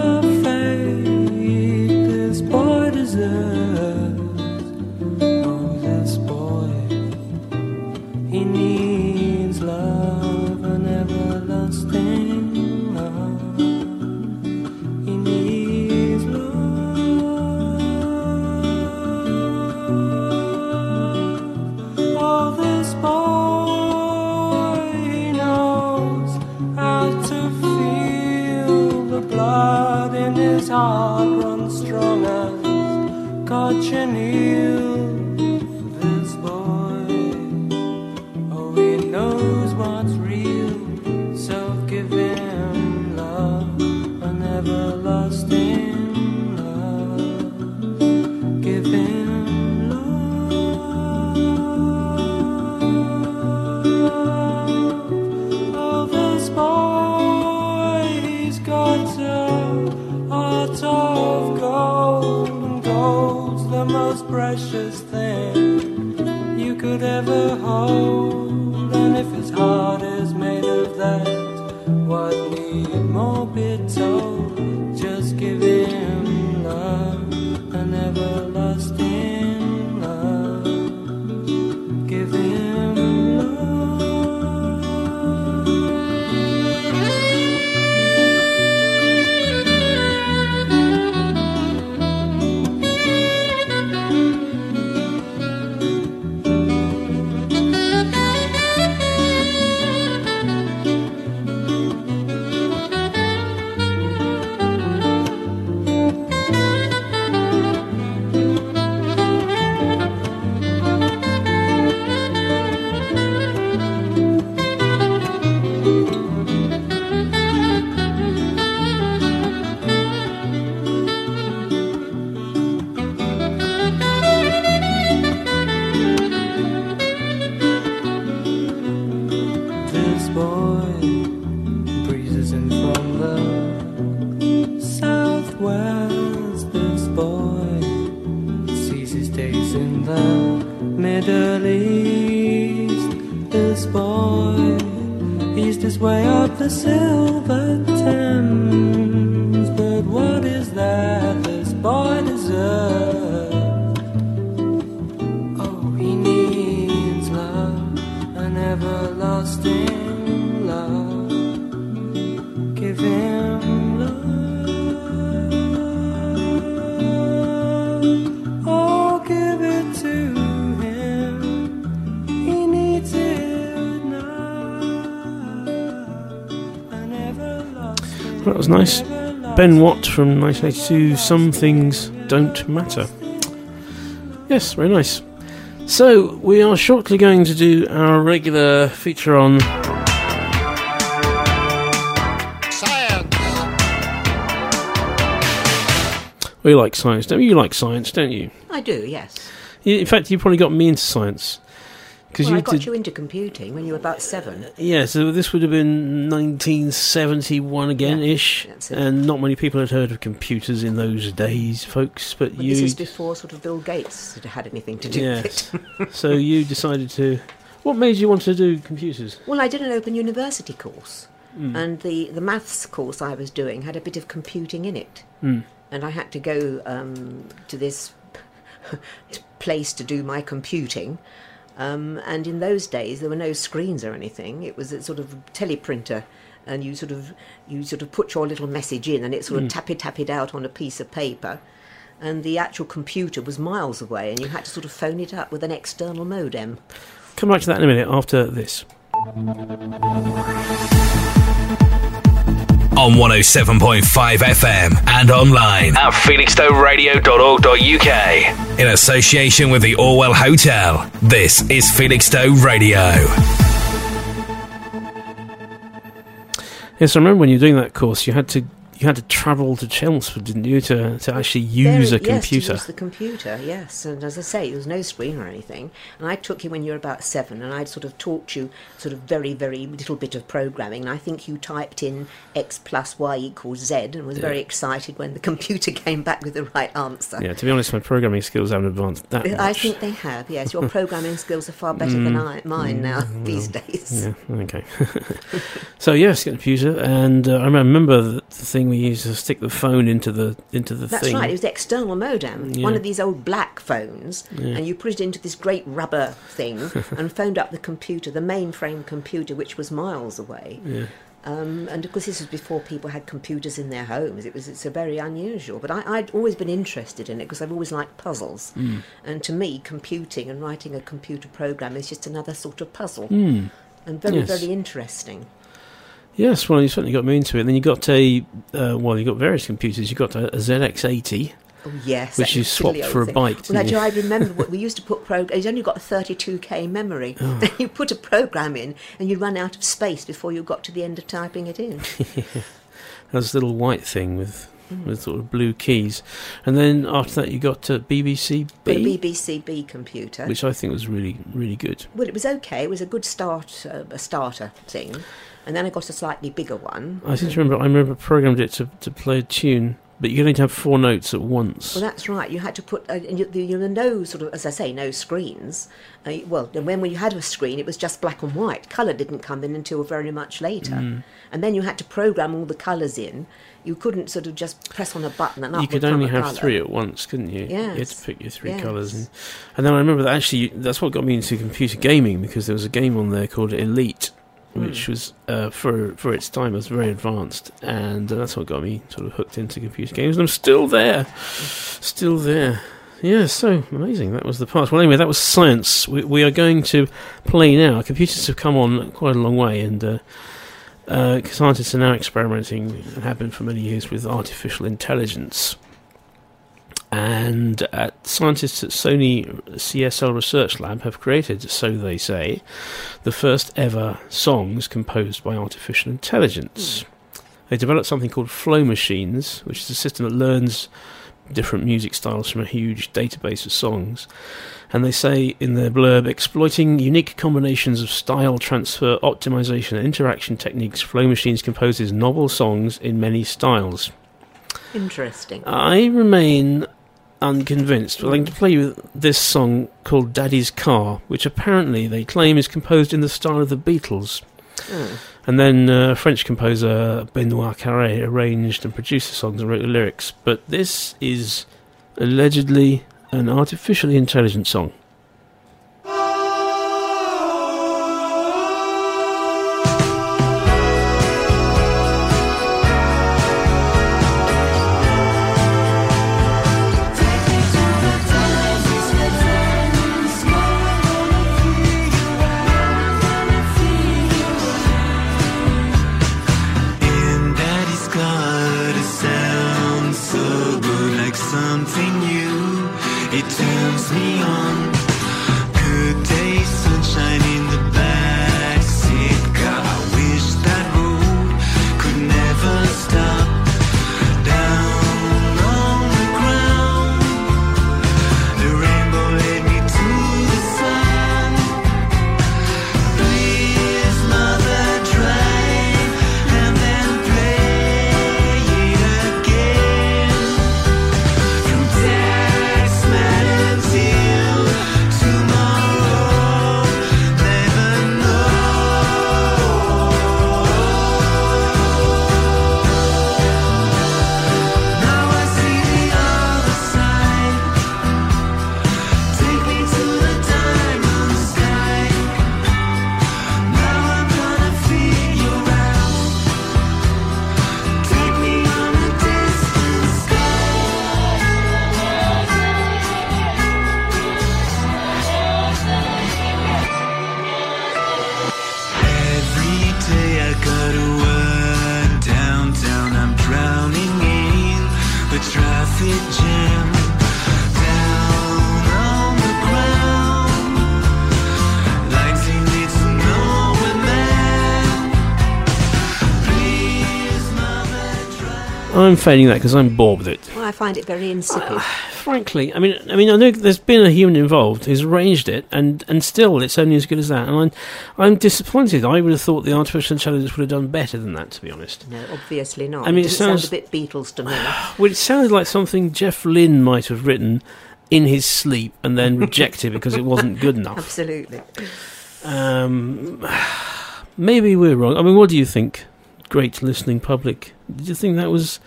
Ben Watt from 1982 Some Things Don't Matter. Yes, very nice. So, we are shortly going to do our regular feature on. Science! Oh, we like science, don't you? You like science, don't you? I do, yes. In fact, you probably got me into science. Because well, you I got did. you into computing when you were about seven. Yeah, so this would have been 1971 again ish, it. and not many people had heard of computers in those days, folks. But But you, this is before sort of Bill Gates had had anything to do yes. with it. so you decided to. What made you want to do computers? well, I did an open university course, Mm. and the, the maths course I was doing had a bit of computing in it. Mm. And I had to go um, to this place to do my computing. Um, and in those days, there were no screens or anything. It was a sort of teleprinter, and you sort of you sort of put your little message in, and it sort of Mm. tap it tap it out on a piece of paper. And the actual computer was miles away, and you had to sort of phone it up with an external modem. Come back to that in a minute after this. On 107.5 FM and online at felixstoweradio.org.uk. In association with the Orwell Hotel, this is Felixstowe Radio. Yes, I remember when you were doing that course, you had to you had to travel to Chelmsford, didn't you, to to actually use Very- a computer? Yes, to use the computer, yes. And as I say, there was no screen or anything. And I took you when you were about seven, and I'd sort of taught you sort of very, very little bit of programming. And I think you typed in x plus y equals z and was very excited when the computer came back with the right answer. yeah, to be honest, my programming skills haven't advanced that much. I think they have, yes. Your programming skills are far better than Mm, I, mine now mm, these days. Yeah, okay. so yes, computer, and uh, I remember the, the thing we used to stick the phone into the into the That's thing. right. It was the external modem, Yeah. one of these old black phones, Yeah. and you put it into this great rubber thing and phoned up the computer, the mainframe computer, which was miles away. Yeah. Um, and of course, this was before people had computers in their homes. It was it's a very unusual. But I, I'd always been interested in it because I've always liked puzzles. Mm. And to me, computing and writing a computer program is just another sort of puzzle. Mm. And very, Yes. very interesting. Yes, well, you certainly got me into it. Then you got a uh, well, you got various computers. You got a, a ZX80. Oh yes, which you swapped for a bike. Well, actually, you? I remember what we used to put program. It's only got 32k memory. Oh. You put a program in, and you'd run out of space before you got to the end of typing it in. That's a little white thing with Mm. with sort of blue keys, and then after that you got uh, BBC Got a B, BBC B computer. which I think was really really good. well, it was okay. It was a good start, uh, a starter thing, and then I got a slightly bigger one. I seem to remember I remember programmed it to, to play a tune, but you could only have four notes at once. Well, that's right. You had to put, uh, and you, you, there were no sort of, as I say, no screens. Uh, well, when, when you had a screen, it was just black and white. Colour didn't come in until very much later. Mm. And then you had to program all the colours in. You couldn't sort of just press on a button and up you could only have colour. three at once, couldn't you? Yeah, You had to pick your three Yes. colours, and, and then I remember that actually that's what got me into computer gaming because there was a game on there called Elite, which Hmm. was uh, for for its time was very advanced, and uh, that's what got me sort of hooked into computer games. And I'm still there, still there. Yeah, so amazing. That was the past. Well, anyway, that was science. We, we are going to play now. Computers have come on quite a long way, and uh, uh, scientists are now experimenting and have been for many years with artificial intelligence. And at scientists at Sony CSL Research Lab have created, so they say, the first ever songs composed by artificial intelligence. Hmm. They developed something called Flow Machines, which is a system that learns different music styles from a huge database of songs. And they say in their blurb, exploiting unique combinations of style transfer, optimization, and interaction techniques, Flow Machines composes novel songs in many styles. Interesting. I remain unconvinced. Well, I'm going to play you this song called Daddy's Car, which apparently they claim is composed in the style of the Beatles. Hmm. And then uh, French composer Benoit Carré arranged and produced the songs and wrote the lyrics. But this is allegedly an artificially intelligent song. I'm fading that because I'm bored with it. Well, I find it very insipid. Frankly, I mean, I mean, I know there's been a human involved who's arranged it, and, and still it's only as good as that. And I'm I'm disappointed. I would have thought the artificial intelligence would have done better than that, to be honest. no, obviously not. I mean, it sound sounds- a bit Beatles to me. Well, it sounded like something Jeff Lynne might have written in his sleep and then rejected because it wasn't good enough. Absolutely. Um, maybe we're wrong. I mean, what do you think, great listening public? Did you think that was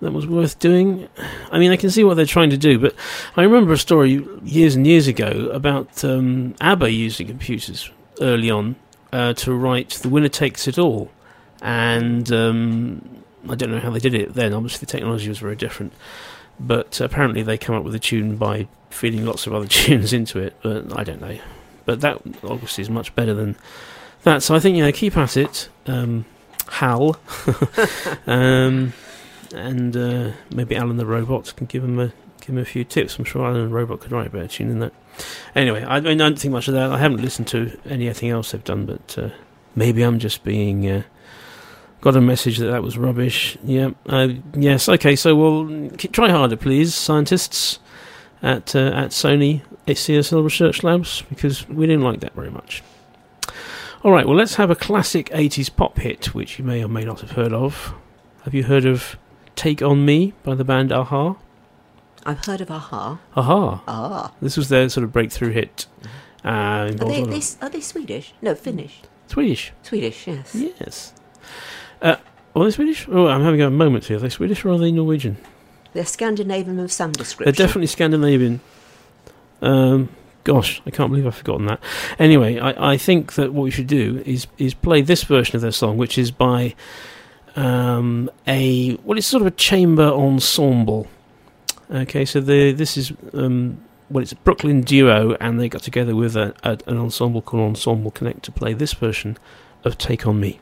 that was worth doing? I mean, I can see what they're trying to do, but I remember a story years and years ago about um, ABBA using computers early on uh, to write "The Winner Takes It All," and um, I don't know how they did it then. Obviously, the technology was very different, but apparently they come up with a tune by feeding lots of other tunes into it. But I don't know. But that obviously is much better than that. So I think you know, keep at it, um, Hal, um, and uh, maybe Alan the robot can give him a give him a few tips. I'm sure Alan the robot could write a better tune than that. Anyway, I, I don't think much of that. I haven't listened to anything else they've done, but uh, maybe I'm just being. Uh, Got a message that that was rubbish. Yeah. Uh, yes. Okay. So we'll try harder, please, scientists at uh, at Sony CSL Research Labs, because we didn't like that very much. All right. Well, let's have a classic '80s pop hit, which you may or may not have heard of. Have you heard of "Take on Me" by the band a-ha? I've heard of a-ha. Aha. Ah. This was their sort of breakthrough hit. Uh, Are they, they, are they Swedish? No, Finnish. Swedish. Swedish, yes. Yes. Uh, are they Swedish? Oh, I'm having a moment here. Are they Swedish or are they Norwegian? They're Scandinavian of some description. They're definitely Scandinavian. Um, gosh, I can't believe I've forgotten that. Anyway, I, I think that what we should do is is play this version of their song, which is by um, a well, it's sort of a chamber ensemble. Okay, so the this is um, well, it's a Brooklyn duo, and they got together with a, a, an ensemble called Ensemble Connect to play this version of "Take on Me."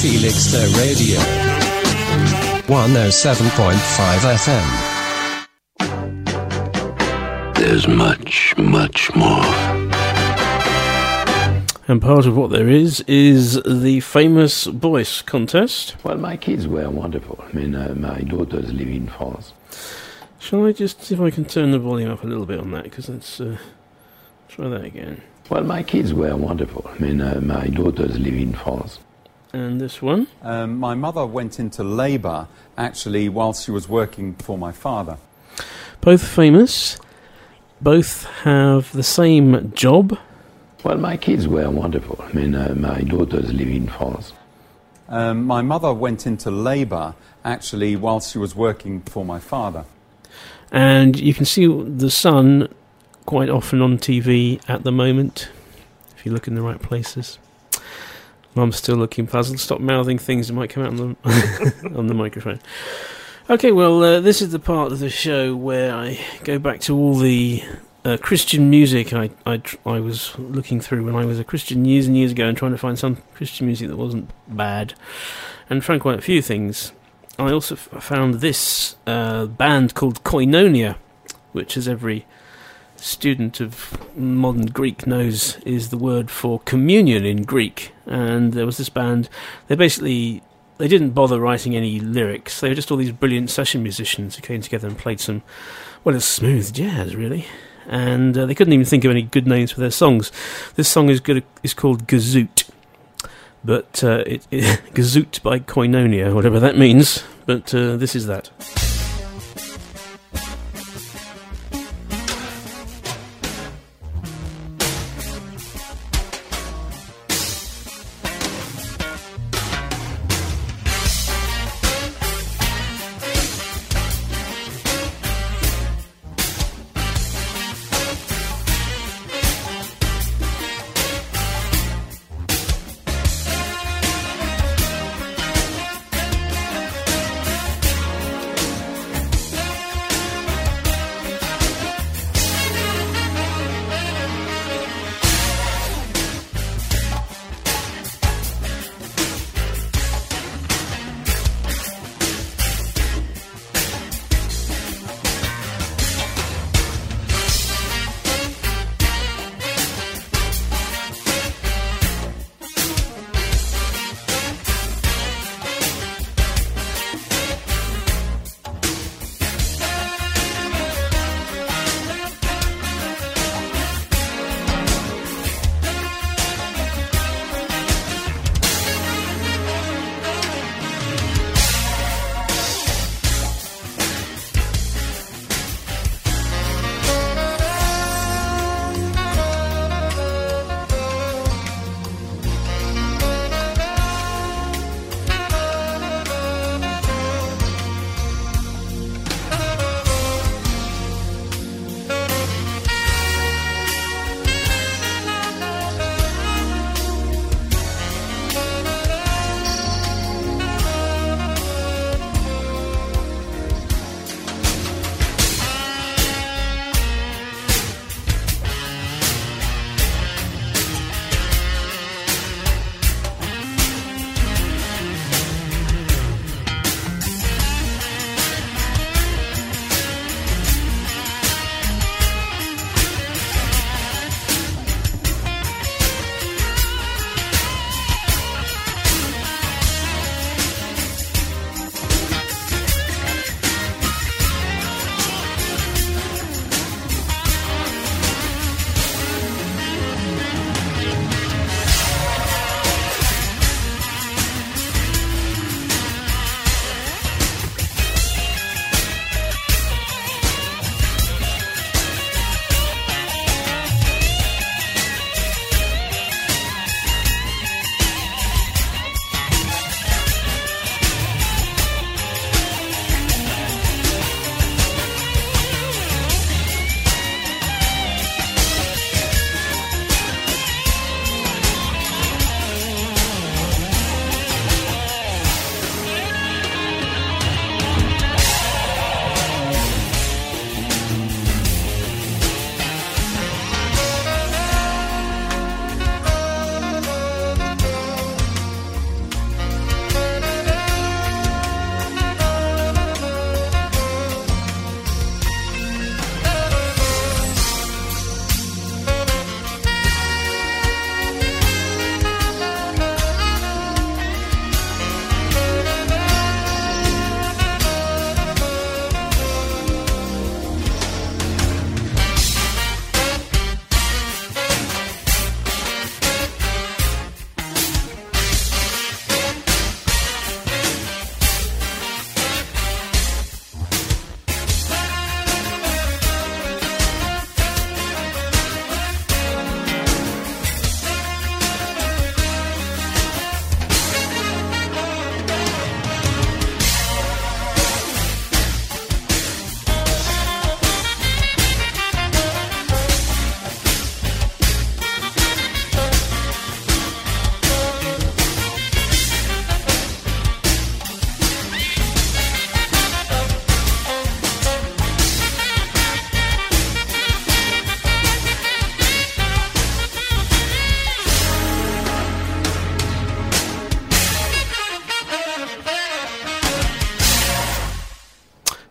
Felixstowe Radio 107.5 FM. There's much, much more. And part of what there is is the famous voice contest. Well, my kids were wonderful. I mean, uh, my daughters live in France. Shall I just see if I can turn the volume up a little bit on that? Because let's uh, try that again. Well, my kids were wonderful. I mean, uh, my daughters live in France. And this one? Um, my mother went into labour actually whilst she was working for my father. Both famous. Both have the same job. Well, my kids were wonderful. I mean, uh, my daughters live in France. Um, my mother went into labour actually whilst she was working for my father. And you can see the son quite often on TV at the moment, if you look in the right places. Mum's still looking puzzled. Stop mouthing things that might come out on the, on the microphone. Okay, well, uh, this is the part of the show where I go back to all the uh, Christian music I, I, I was looking through when I was a Christian years and years ago and trying to find some Christian music that wasn't bad, and found quite a few things. I also f- found this uh, band called Koinonia, which, as every student of modern Greek knows, is the word for communion in Greek. And there was this band. They basically they didn't bother writing any lyrics. They were just all these brilliant session musicians who came together and played some, well, it's smooth jazz, really. And uh, they couldn't even think of any good names for their songs. This song is good. is called Gazoot, but uh, it, it Gazoot by Koinonia, whatever that means. But uh, this is that.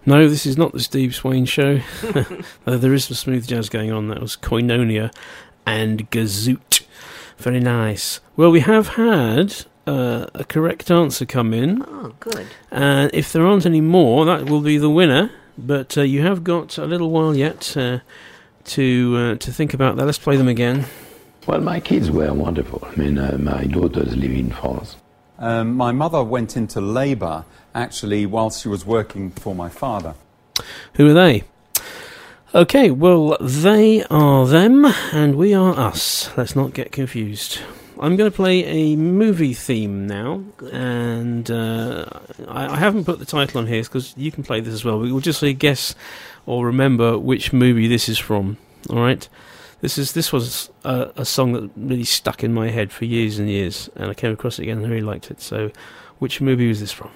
No, this is not the Steve Swain show. Though there is some smooth jazz going on. That was Koinonia and Gazoot. Very nice. Well, we have had uh, a correct answer come in. Oh, good. And if there aren't any more, that will be the winner. But uh, you have got a little while yet uh, to uh, to think about that. Let's play them again. Well, my kids were wonderful. I mean, uh, my daughters live in France. Um, my mother went into labour actually whilst she was working for my father. Who are they? Okay, well, they are them, and we are us. Let's not get confused. I'm going to play a movie theme now, and uh, I, I haven't put the title on here because you can play this as well. We will just say guess or remember which movie this is from. All right, this is this was a, a song that really stuck in my head for years and years, and I came across it again and I really liked it. So, which movie was this from?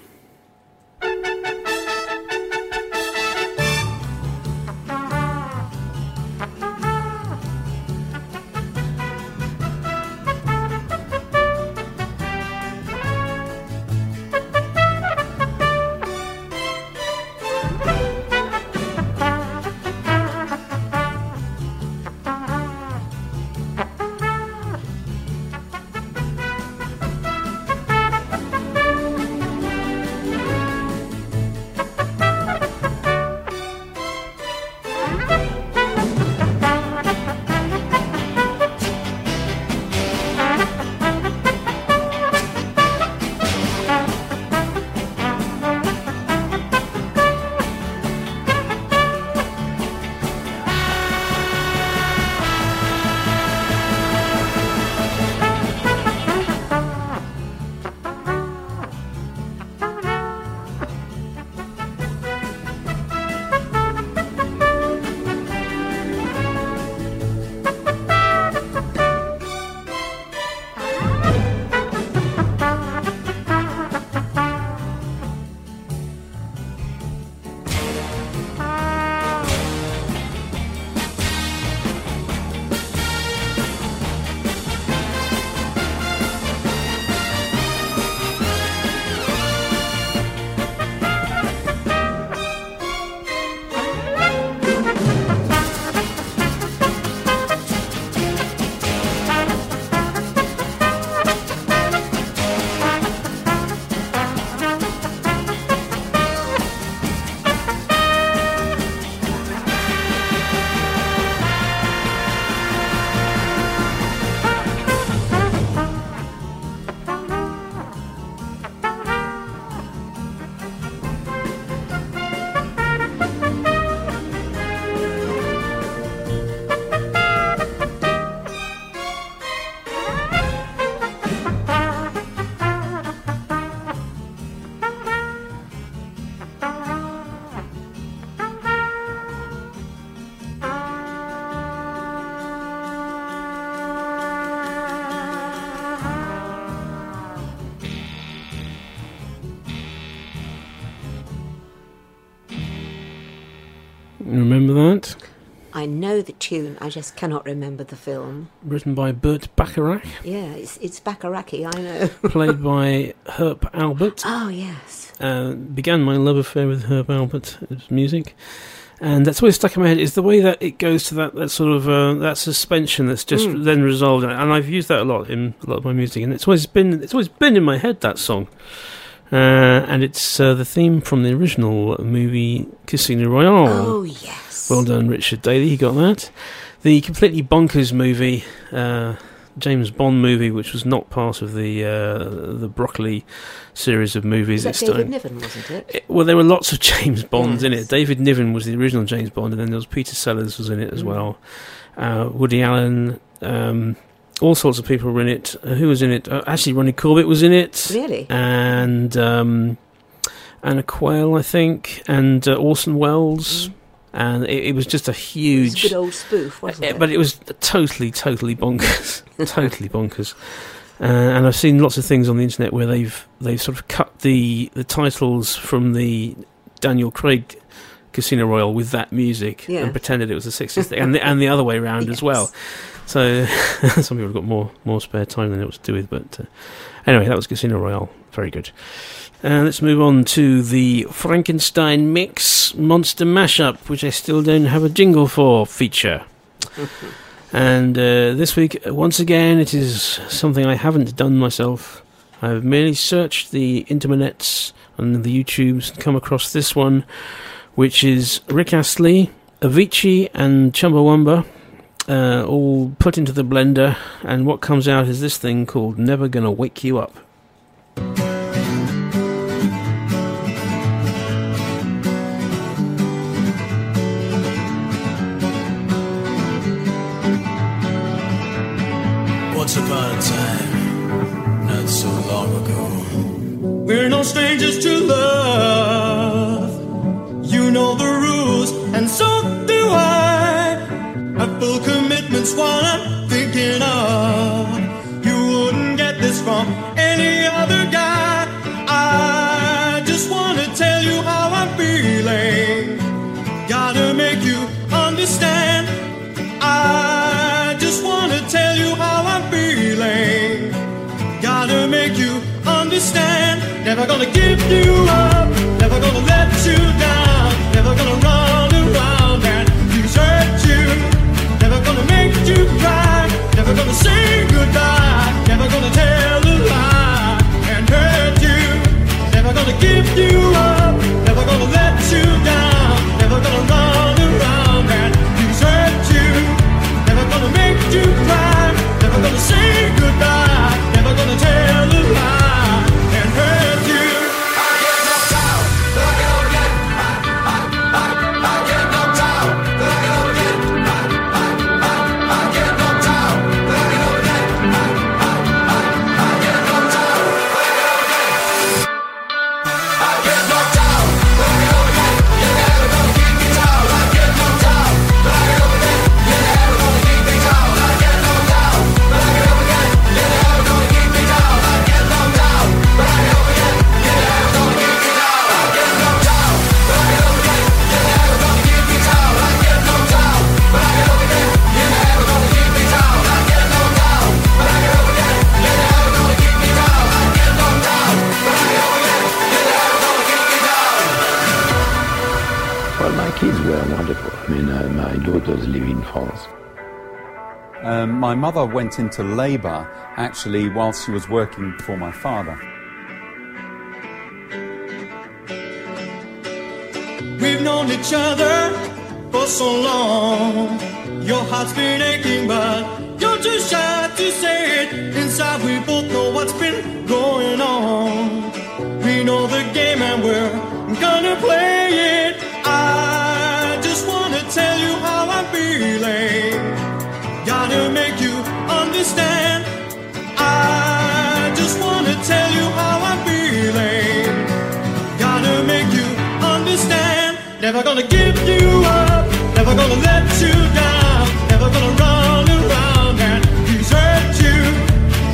I just cannot remember the film. Written by Burt Bacharach, Yeah, it's, it's Bacharachy, I know. played by Herb Alpert. Oh, yes. Uh, began my love affair with Herb Alpert, his music. And that's always stuck in my head is the way that it goes to that, that sort of uh, that suspension that's just Mm. then resolved, and I've used that a lot in a lot of my music, and it's always been it's always been in my head that song, uh, and it's uh, the theme from the original movie Casino Royale. Oh, yes. Well done, Richard Daly. He got that. The completely bonkers movie, uh, James Bond movie, which was not part of the uh, the Broccoli series of movies. Was that David Niven, wasn't it? it- well, there were lots of James Bonds in it. David Niven was the original James Bond, and then there was Peter Sellers was in it as Mm. well. Uh, Woody Allen, um, all sorts of people were in it. Uh, who was in it? Uh, actually, Ronnie Corbett was in it. Really? And um, Anna Quayle, I think, and uh, Orson Welles. And it, it was just a It was huge a good old spoof, wasn't uh, it? But it was totally, totally bonkers, totally bonkers. Uh, and I've seen lots of things on the internet where they've they've sort of cut the the titles from the Daniel Craig Casino Royale with that music Yeah. and pretended it was a 60s thing, and the, and the other way around as well. So some people have got more more spare time than know what to do with. But uh, anyway, that was Casino Royale. Very good. Uh, let's move on to the Frankenstein Mix Monster Mashup, which I still don't have a jingle for feature. And uh, this week, once again, it is something I haven't done myself. I've merely searched the internets and the YouTubes and come across this one, which is Rick Astley, Avicii, and Chumbawamba, uh, all put into the blender. And what comes out is this thing called Never Gonna Wake You Up. Strangers to love. You know the rules, and so do I. Have full commitment's what I'm thinking of. You wouldn't get this from understand. Never gonna give you up. Never gonna let you down. Never gonna run around and desert you. Never gonna make you cry. Never gonna say goodbye. Daughters live in France. Um, my mother went into labour actually whilst she was working for my father. We've known each other for so long. Your heart's been aching, but you're too shy to say it. Inside, we both know what's been going on. We know the game and we're gonna play it. Understand. I just wanna tell you how I'm feeling. Gotta make you understand. Never gonna give you up. Never gonna let you down. Never gonna run around and desert you.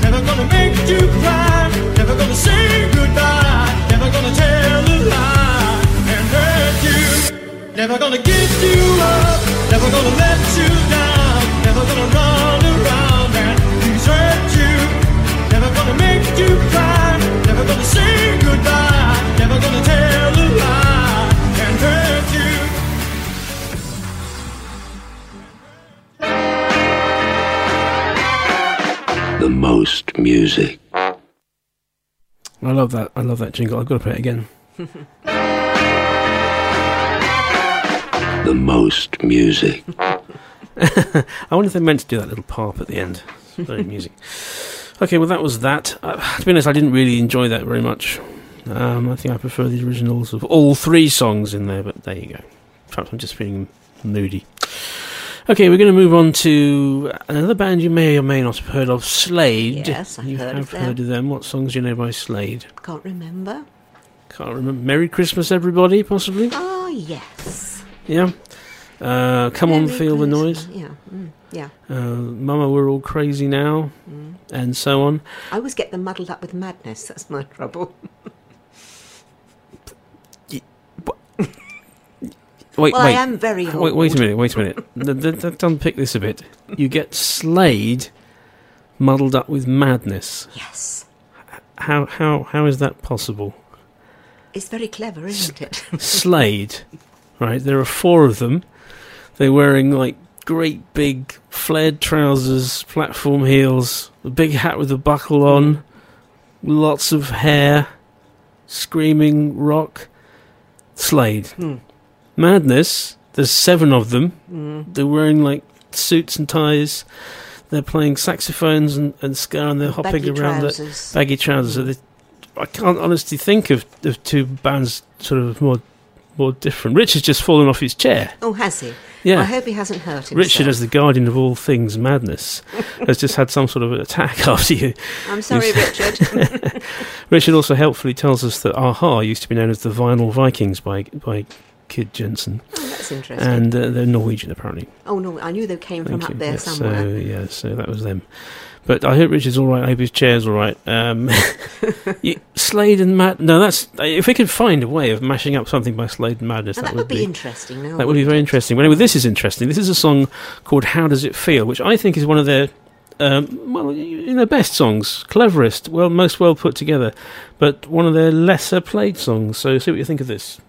Never gonna make you cry. Never gonna say goodbye. Never gonna tell a lie and hurt you. Never gonna give you up. Never gonna let you down. The most music. I love that. I love that jingle. I've got to play it again. The most music. I wonder if they meant to do that little pop at the end. It's Very music. Okay, well that was that. Uh, to be honest, I didn't really enjoy that very much. Um, I think I prefer the originals of all three songs in there, but there you go. Perhaps I'm just feeling moody. Okay, we're going to move on to another band you may or may not have heard of, Slade. Yes, I've you heard have of them. heard of them. What songs do you know by Slade? Can't remember. Can't remember. Merry Christmas, everybody, possibly? Oh, yes. Yeah. Uh, come on, Merry feel the noise. Yeah, mm, yeah. Uh, Mama, we're all crazy now, Mm. and so on. I always get them muddled up with madness. That's my trouble. Wait, well, wait. I am very old. Wait, wait a minute. Wait a minute. Th- unpick this a bit. You get Slade muddled up with madness. Yes. How how how is that possible? It's very clever, isn't it? Slade, right? There are four of them. They're wearing like great big flared trousers, platform heels, a big hat with a buckle on, lots of hair, screaming rock. Slade. Hmm. Madness. There's seven of them. Mm. They're wearing like suits and ties. They're playing saxophones and, and ska and they're hopping Baggy around trousers. the baggy trousers. So they, I can't honestly think of, of two bands sort of more more different. Richard's just fallen off his chair. Oh, has he? Yeah. I hope he hasn't hurt himself. Richard, as the guardian of all things madness, has just had some sort of attack after you. I'm sorry, Richard. Richard also helpfully tells us that a-ha used to be known as the Vinyl Vikings by by Kid Jensen. Oh, that's interesting. And uh, they're Norwegian, apparently. oh no, I knew they came from Thank up there Yes, somewhere. So, yeah, so that was them. But I hope Richard's all right. I hope his chair's all right. Um, you, Slade and Mad. No, that's if we could find a way of mashing up something by Slade and Madness, that, that would be interesting. Now, that would be very interesting. But anyway, this is interesting. This is a song called "How Does It Feel," which I think is one of their um, well, in their best songs, cleverest, well, most well put together, but one of their lesser played songs. So, see what you think of this.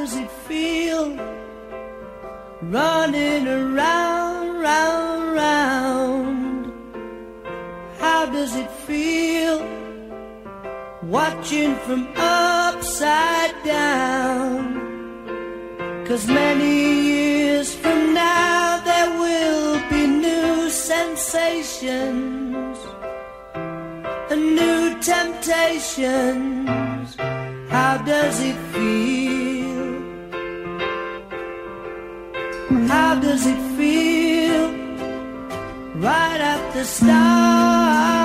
Does it feel running around, round, round? How does it feel watching from upside down? Cause many years from now there will be new sensations and new temptations. How does it feel? The start?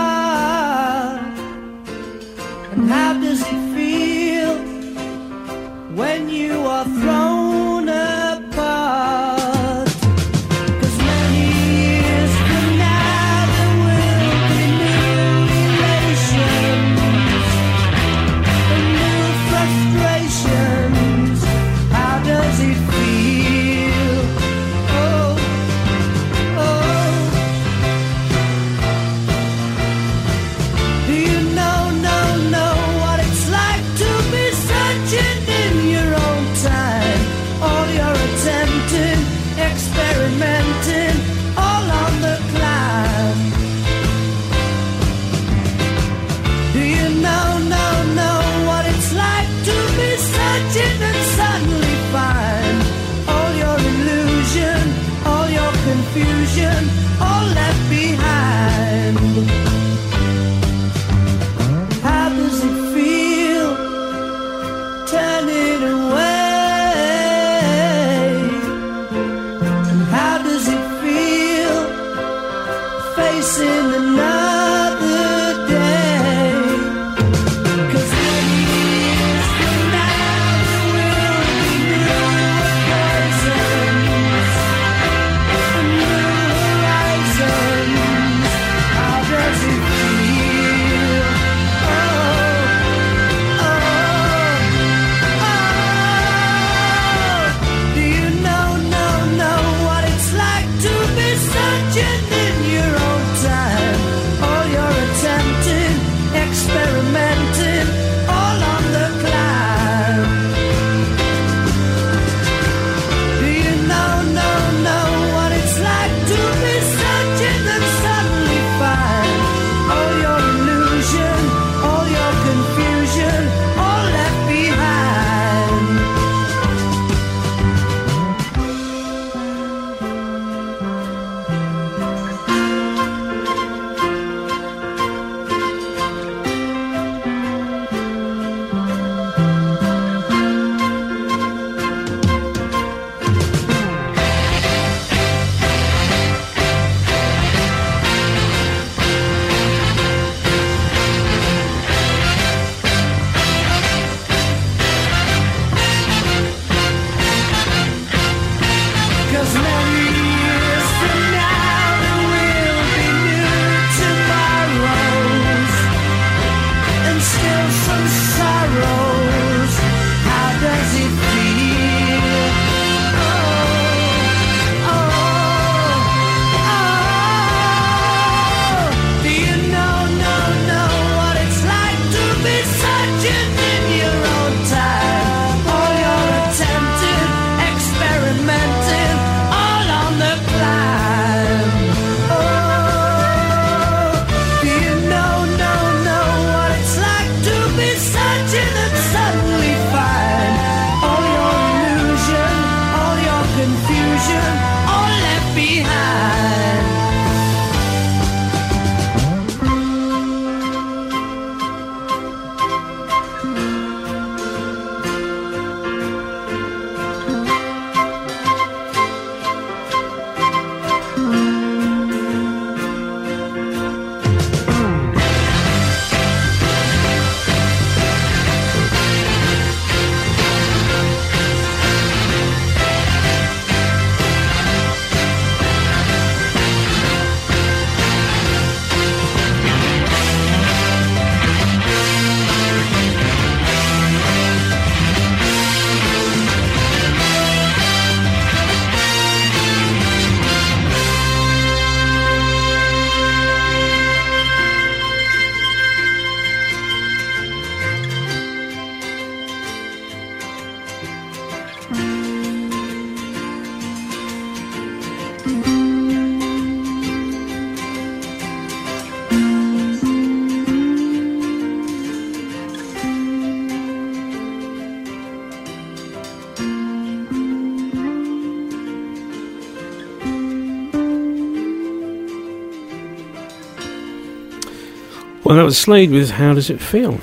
That was Slade with How Does It Feel?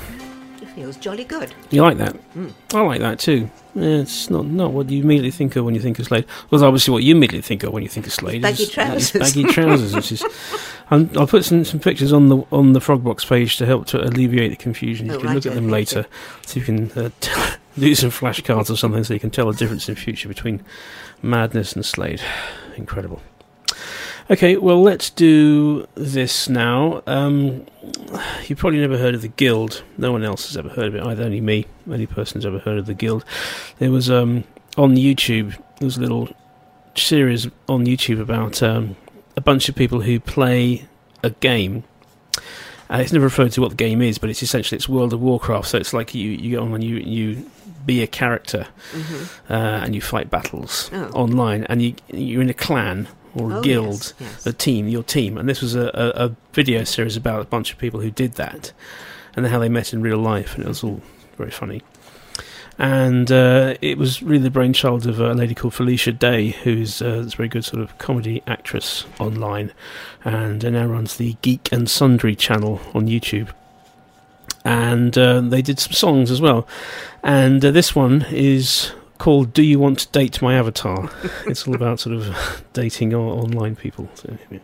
It feels jolly good. You like that? Mm. I like that too. Yeah, it's not, not what you immediately think of when you think of Slade. Well, obviously, what you immediately think of when you think of Slade Baggy is trousers. baggy trousers. Which is, I'm, I'll put some, some pictures on the on the Frogbox page to help to alleviate the confusion. You Oh, can look at them later, so you can uh, tell, do some flashcards or something, so you can tell the difference in future between Madness and Slade. Incredible. Okay, well, let's do this now. Um, you've probably never heard of the Guild. No one else has ever heard of it, either only me, only person who's ever heard of the Guild. There was um, on YouTube, there was a little series on YouTube about um, a bunch of people who play a game. And it's never referred to what the game is, but it's essentially it's World of Warcraft. So it's like you, you get on and you you be a character, Mhm. uh, and you fight battles Oh. online, and you you're in a clan or a Oh, guild, yes, yes. a team, your team. And this was a, a, a video series about a bunch of people who did that, and how they met in real life, and it was all very funny. And uh, it was really the brainchild of a lady called Felicia Day, who's uh, this very good sort of comedy actress online, and uh, now runs the Geek and Sundry channel on YouTube. And uh, they did some songs as well. And uh, this one is called "Do You Want to Date My Avatar?" it's all about sort of dating online people. So, yeah.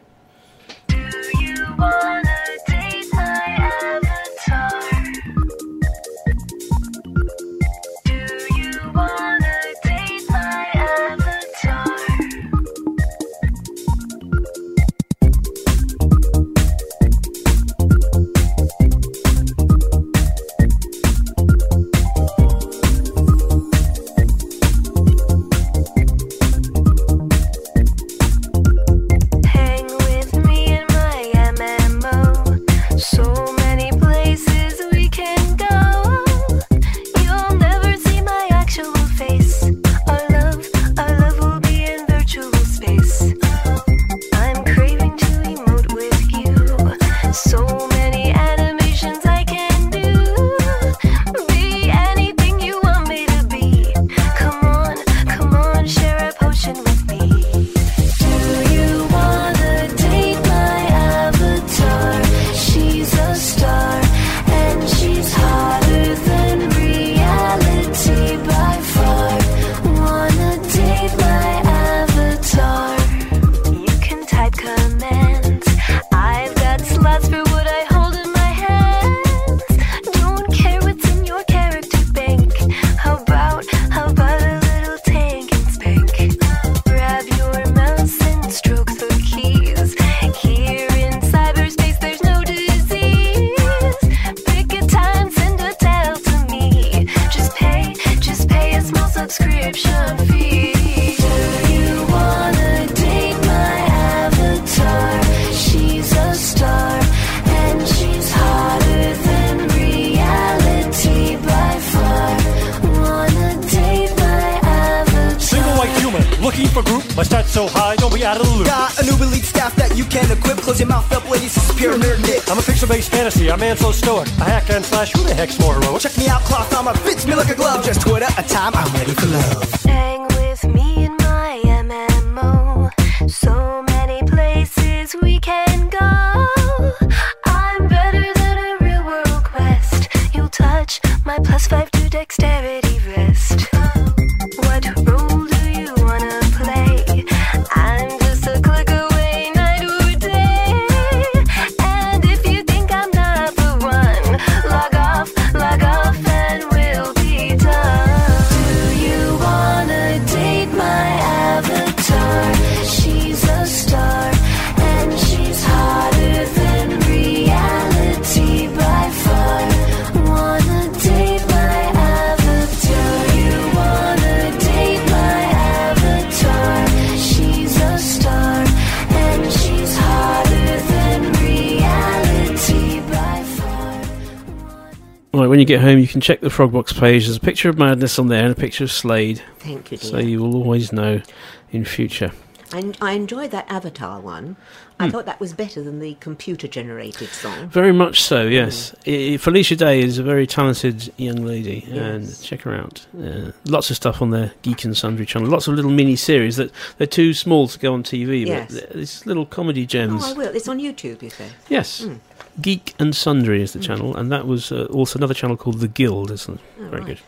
Get home, you can check the Frogbox page. There's a picture of Madness on there and a picture of Slade. Thank you, Dear. So you will always know in future. I, I enjoyed that Avatar one. I Hmm. thought that was better than the computer generated song. Very much so, yes. I- I- Felicia Day is a very talented young lady, and check her out. Uh, lots of stuff on the Geek and Sundry channel. Lots of little mini series that they're too small to go on TV, Yes. but th- these little comedy gems. Oh. I will. It's on YouTube, you say? Yes. Mm. Geek and Sundry is the channel, and that was uh, also another channel called The Guild. Isn't it? Very good.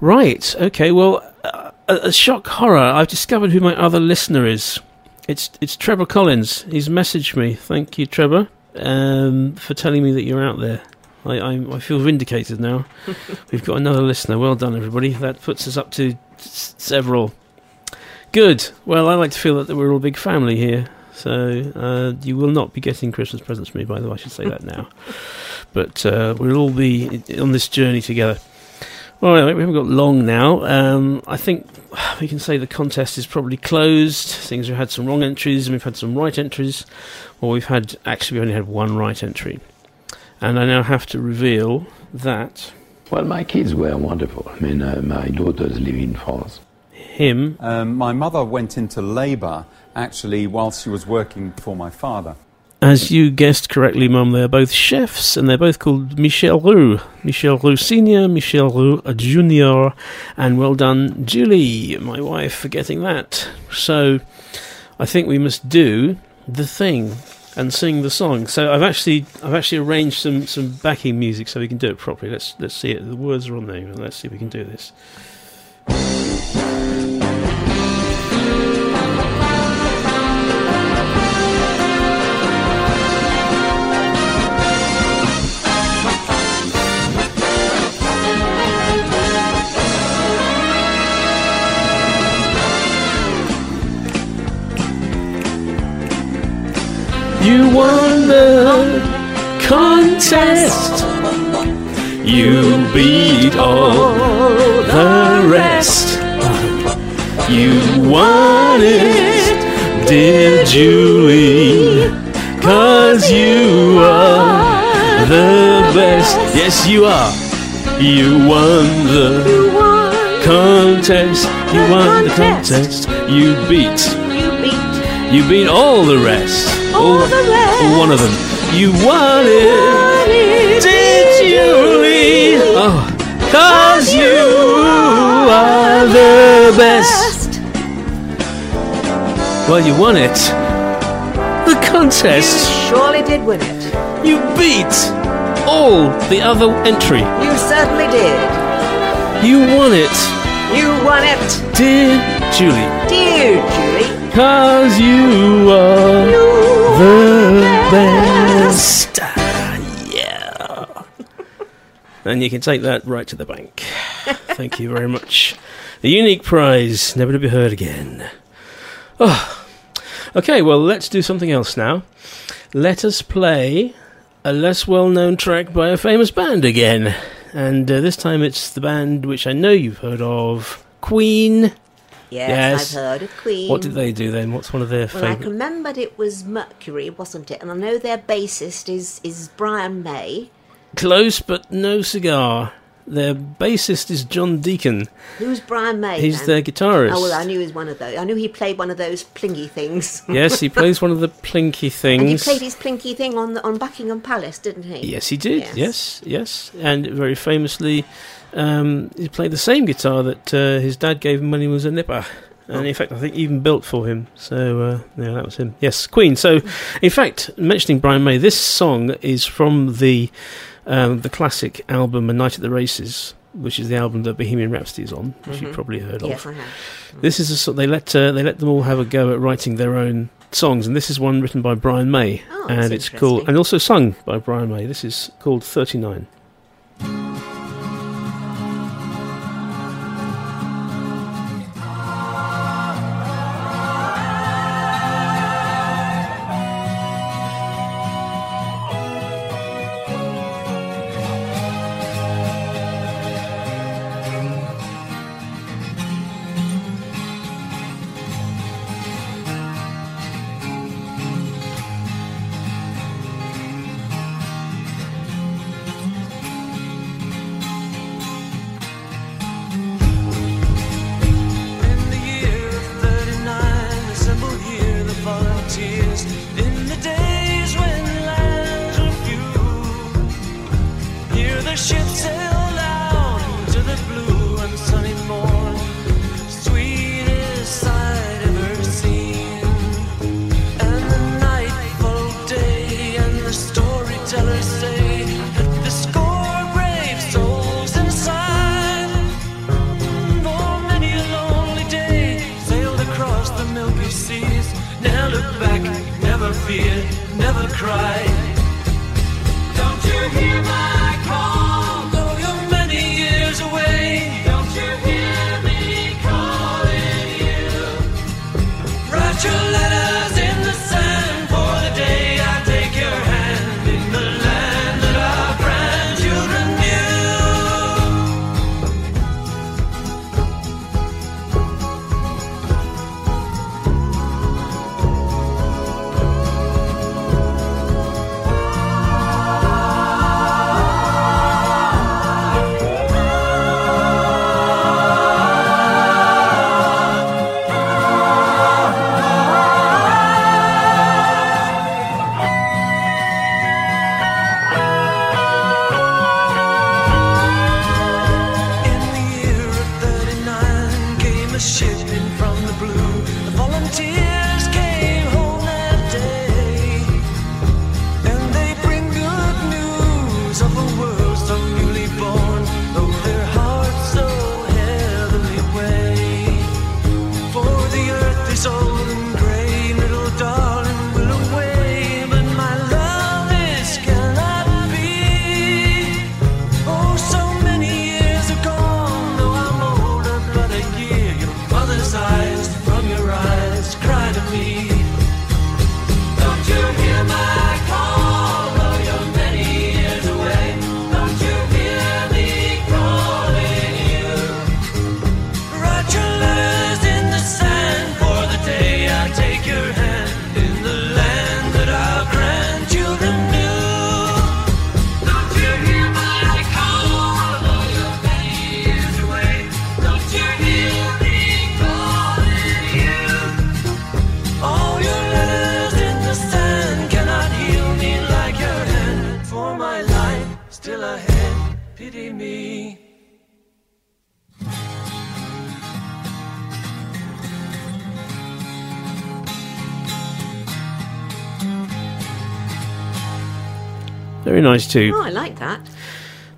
Right. Okay. Well, uh, a, a shock horror. I've discovered who my other listener is. It's it's Trevor Collins. He's messaged me. Thank you, Trevor, um, for telling me that you're out there. I, I, I feel vindicated now. We've got another listener. Well done, everybody. That puts us up to s- several. Good. Well, I like to feel that we're all a big family here. So uh, you will not be getting Christmas presents from me, by the way. I should say that now. But uh, we'll all be on this journey together. Well, anyway, we haven't got long now. Um, I think we can say the contest is probably closed. Things we've had some wrong entries and we've had some right entries. Well, we've had actually we only had one right entry, and I now have to reveal that Well, my kids were wonderful. I mean, uh, my daughters live in France. him Um, my mother went into labour actually whilst she was working for my father. As you guessed correctly, Mum, they're both chefs, and they're both called Michel Roux. Michel Roux Senior, Michel Roux Junior, and well done, Julie, my wife, for getting that. So, I think we must do the thing and sing the song. So I've actually I've actually arranged some, some backing music so we can do it properly. Let's let's see it. The words are on there. Let's see if we can do this. You won the contest. You beat all the rest. You won it, dear Julie. Cause you are the best. Yes, you are. You won the contest. You won the contest. You beat. You beat all the rest. All. Or one of them. You won it. Did you, Julie? Oh, cause you are the best. Well, you won it. The contest. Surely did win it. You beat all the other entry. You certainly did. You won it. You won it. Dear Julie. Dear Julie. Cause you are the best. Yeah. And you can take that right to the bank. Thank you very much. A unique prize, never to be heard again. Oh. Okay, well, let's do something else now. Let us play a less well known track by a famous band again. And uh, this time it's the band which I know you've heard of Queen. Yes, I've heard of Queen. What did they do then? What's one of their Well, I favourite? remembered it was Mercury, wasn't it? And I know their bassist is, is Brian May. Close, but no cigar. Their bassist is John Deacon. Who's Brian May? He's then? their guitarist. Oh, well, I knew he was one of those. I knew he played one of those plinky things. yes, he plays one of the plinky things. And he played his plinky thing on the, on Buckingham Palace, didn't he? Yes, he did. Yes, yes, and very famously, um, he played the same guitar that uh, his dad gave him when he was a nipper. And in fact, I think even built for him. So uh, yeah, that was him. Yes, Queen. So, in fact, mentioning Brian May, this song is from the um, the classic album "A Night at the Races," which is the album that Bohemian Rhapsody is on, which Mhm. you've probably heard Yes, of. I have. This is a sort they let uh, they let them all have a go at writing their own songs, and this is one written by Brian May, Oh, that's and it's called and also sung by Brian May. This is called Thirty Nine. Nice too. Oh, I like that.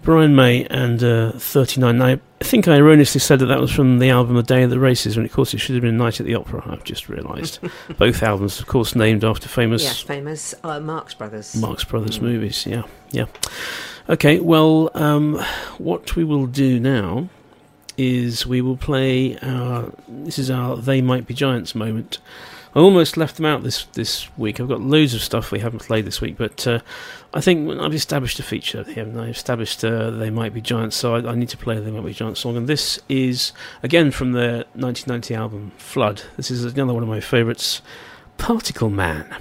Brian May and uh, 39. Now, I think I erroneously said that that was from the album A Day of the Races, when of course it should have been Night at the Opera. I've just realised. Both albums, of course, named after famous Yes, famous uh, Marx Brothers. Marx Brothers movies. Yeah, yeah. Okay, well, um, what we will do now is we will play our. This is our They Might Be Giants moment. I almost left them out this this week. I've got loads of stuff we haven't played this week, but uh, I think I've established a feature here. I've established uh, They Might Be Giants, so I, I need to play They Might Be Giants song. And this is, again, from their 1990 album Flood. This is another one of my favourites Particle Man.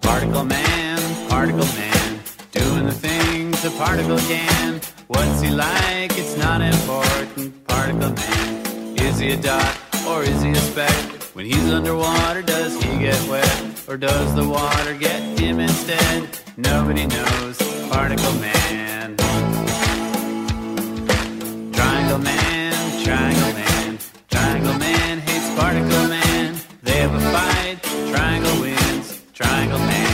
Particle man, particle man, doing the things a particle can. What's he like? It's not important. Particle man, is he a dot or is he a speck? When he's underwater, does he get wet or does the water get him instead? Nobody knows. Particle man, triangle man, triangle man, triangle man hates particle man. They have a fight. Triangle wins. Triangle man.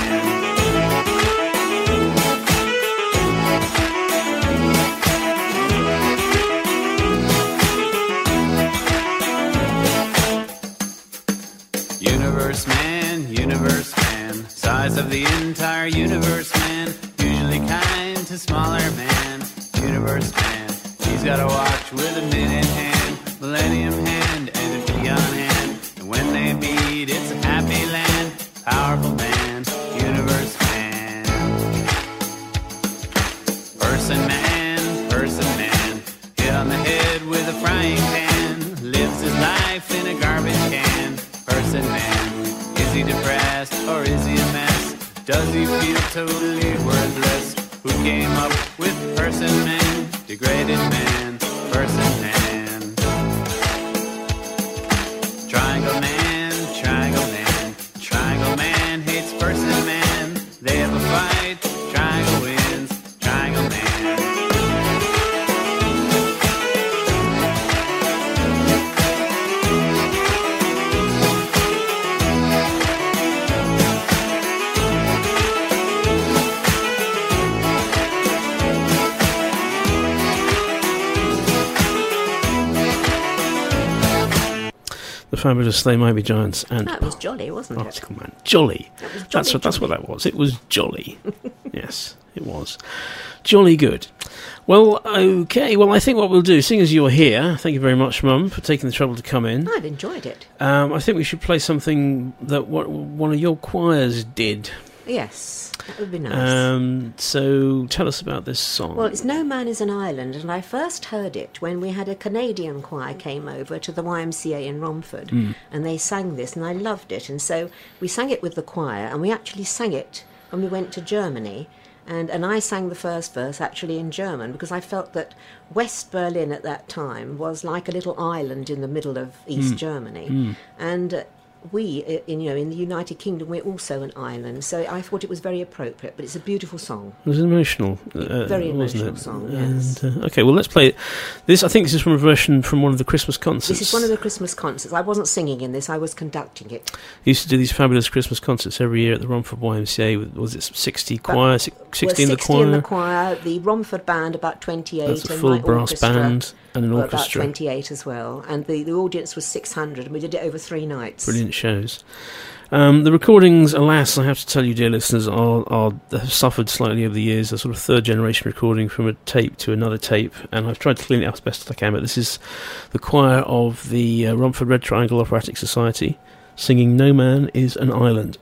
Of the entire universe man, usually kind to smaller man, universe man. He's got a watch with a minute hand, millennium hand, and a peon hand. And when they meet, it's a happy land, powerful man, universe man. Person man, person man, hit on the head with a frying pan, lives his life in a garbage can. Person man, is he depressed or is he a mess? Does he feel totally worthless? Who came up with person man, degraded man, person man? Fabulous They Might Be Giants and That was jolly, wasn't it? Particle Man. Jolly. That was that's jolly, what, that's what that was. It was jolly. yes, it was. Jolly good. Well, okay. Well, I think what we'll do, seeing as you're here, thank you very much, Mum, for taking the trouble to come in. I've enjoyed it. Um, I think we should play something that what, one of your choirs did. Yes, that would be nice. Um, so tell us about this song. Well, it's No Man is an Island, and I first heard it when we had a Canadian choir came over to the YMCA in Romford, Mm. and they sang this, and I loved it. And so we sang it with the choir, and we actually sang it when we went to Germany. And, and I sang the first verse actually in German because I felt that West Berlin at that time was like a little island in the middle of East Mm. Germany. Mm. And uh, we, uh, in, you know, in the United Kingdom, we're also an island. So I thought it was very appropriate, but it's a beautiful song. It was emotional, uh, Very wasn't emotional it? song, yes. And, uh, okay, well, let's play it. This, I think, this is from a version from one of the Christmas concerts. This is one of the Christmas concerts. I wasn't singing in this, I was conducting it. He used to do these fabulous Christmas concerts every year at the Romford YMCA. With, was it sixty choir, si- Well, sixty in the 60 choir? in the choir, the Romford band about 28, That's a full brass orchestra band and an orchestra. About 28 as well. And the, the audience was 600, and we did it over three nights. Brilliant shows. Um, the recordings, alas, I have to tell you, dear listeners, are, are have suffered slightly over the years. A sort of third generation recording from a tape to another tape, and I've tried to clean it up as best as I can. But this is the choir of the uh, Romford Red Triangle Operatic Society singing "No Man Is an Island."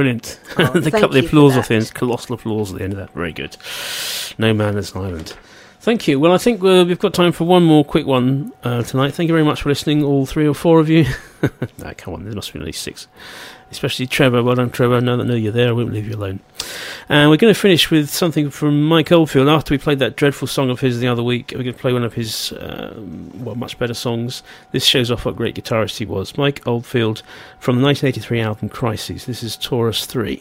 Brilliant. Oh, they cut the applause that. off the end. Colossal applause at the end of that. Very good. No Man is an Island. Thank you. Well, I think uh, we've got time for one more quick one uh, tonight. Thank you very much for listening, all three or four of you. no, come on, there must be at least six. Especially Trevor. Well done, Trevor. Now that I know you're there, I won't leave you alone. And we're going to finish with something from Mike Oldfield. After we played that dreadful song of his the other week, we're going to play one of his, um, well, much better songs. This shows off what great guitarist he was. Mike Oldfield from the 1983 album Crises. This is Taurus 3.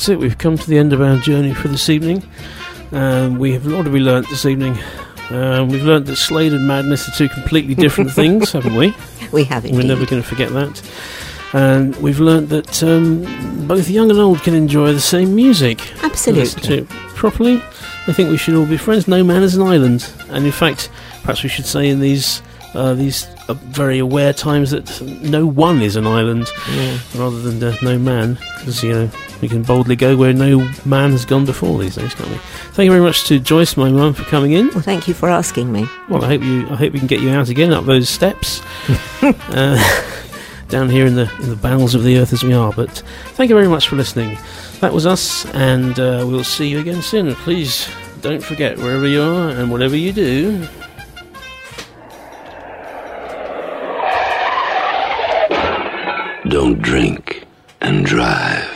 That's it. We've come to the end of our journey for this evening. Um, we have what have we learnt this evening? Um, we've learnt that Slade and Madness are two completely different things, haven't we? We have We're never going to forget that. And we've learnt that um, both young and old can enjoy the same music. Absolutely. To properly. I think we should all be friends. No man is an island. And in fact, perhaps we should say in these uh, these uh, very aware times that no one is an island Yeah. rather than uh, no man. Because, you know, we can boldly go where no man has gone before these days, can't we? Thank you very much to Joyce, my mum, for coming in. Well, thank you for asking me. Well, I hope you. I hope we can get you out again up those steps, uh, down here in the in the bowels of the earth as we are. But thank you very much for listening. That was us, and uh, we'll see you again soon. Please don't forget wherever you are and whatever you do. Don't drink and drive.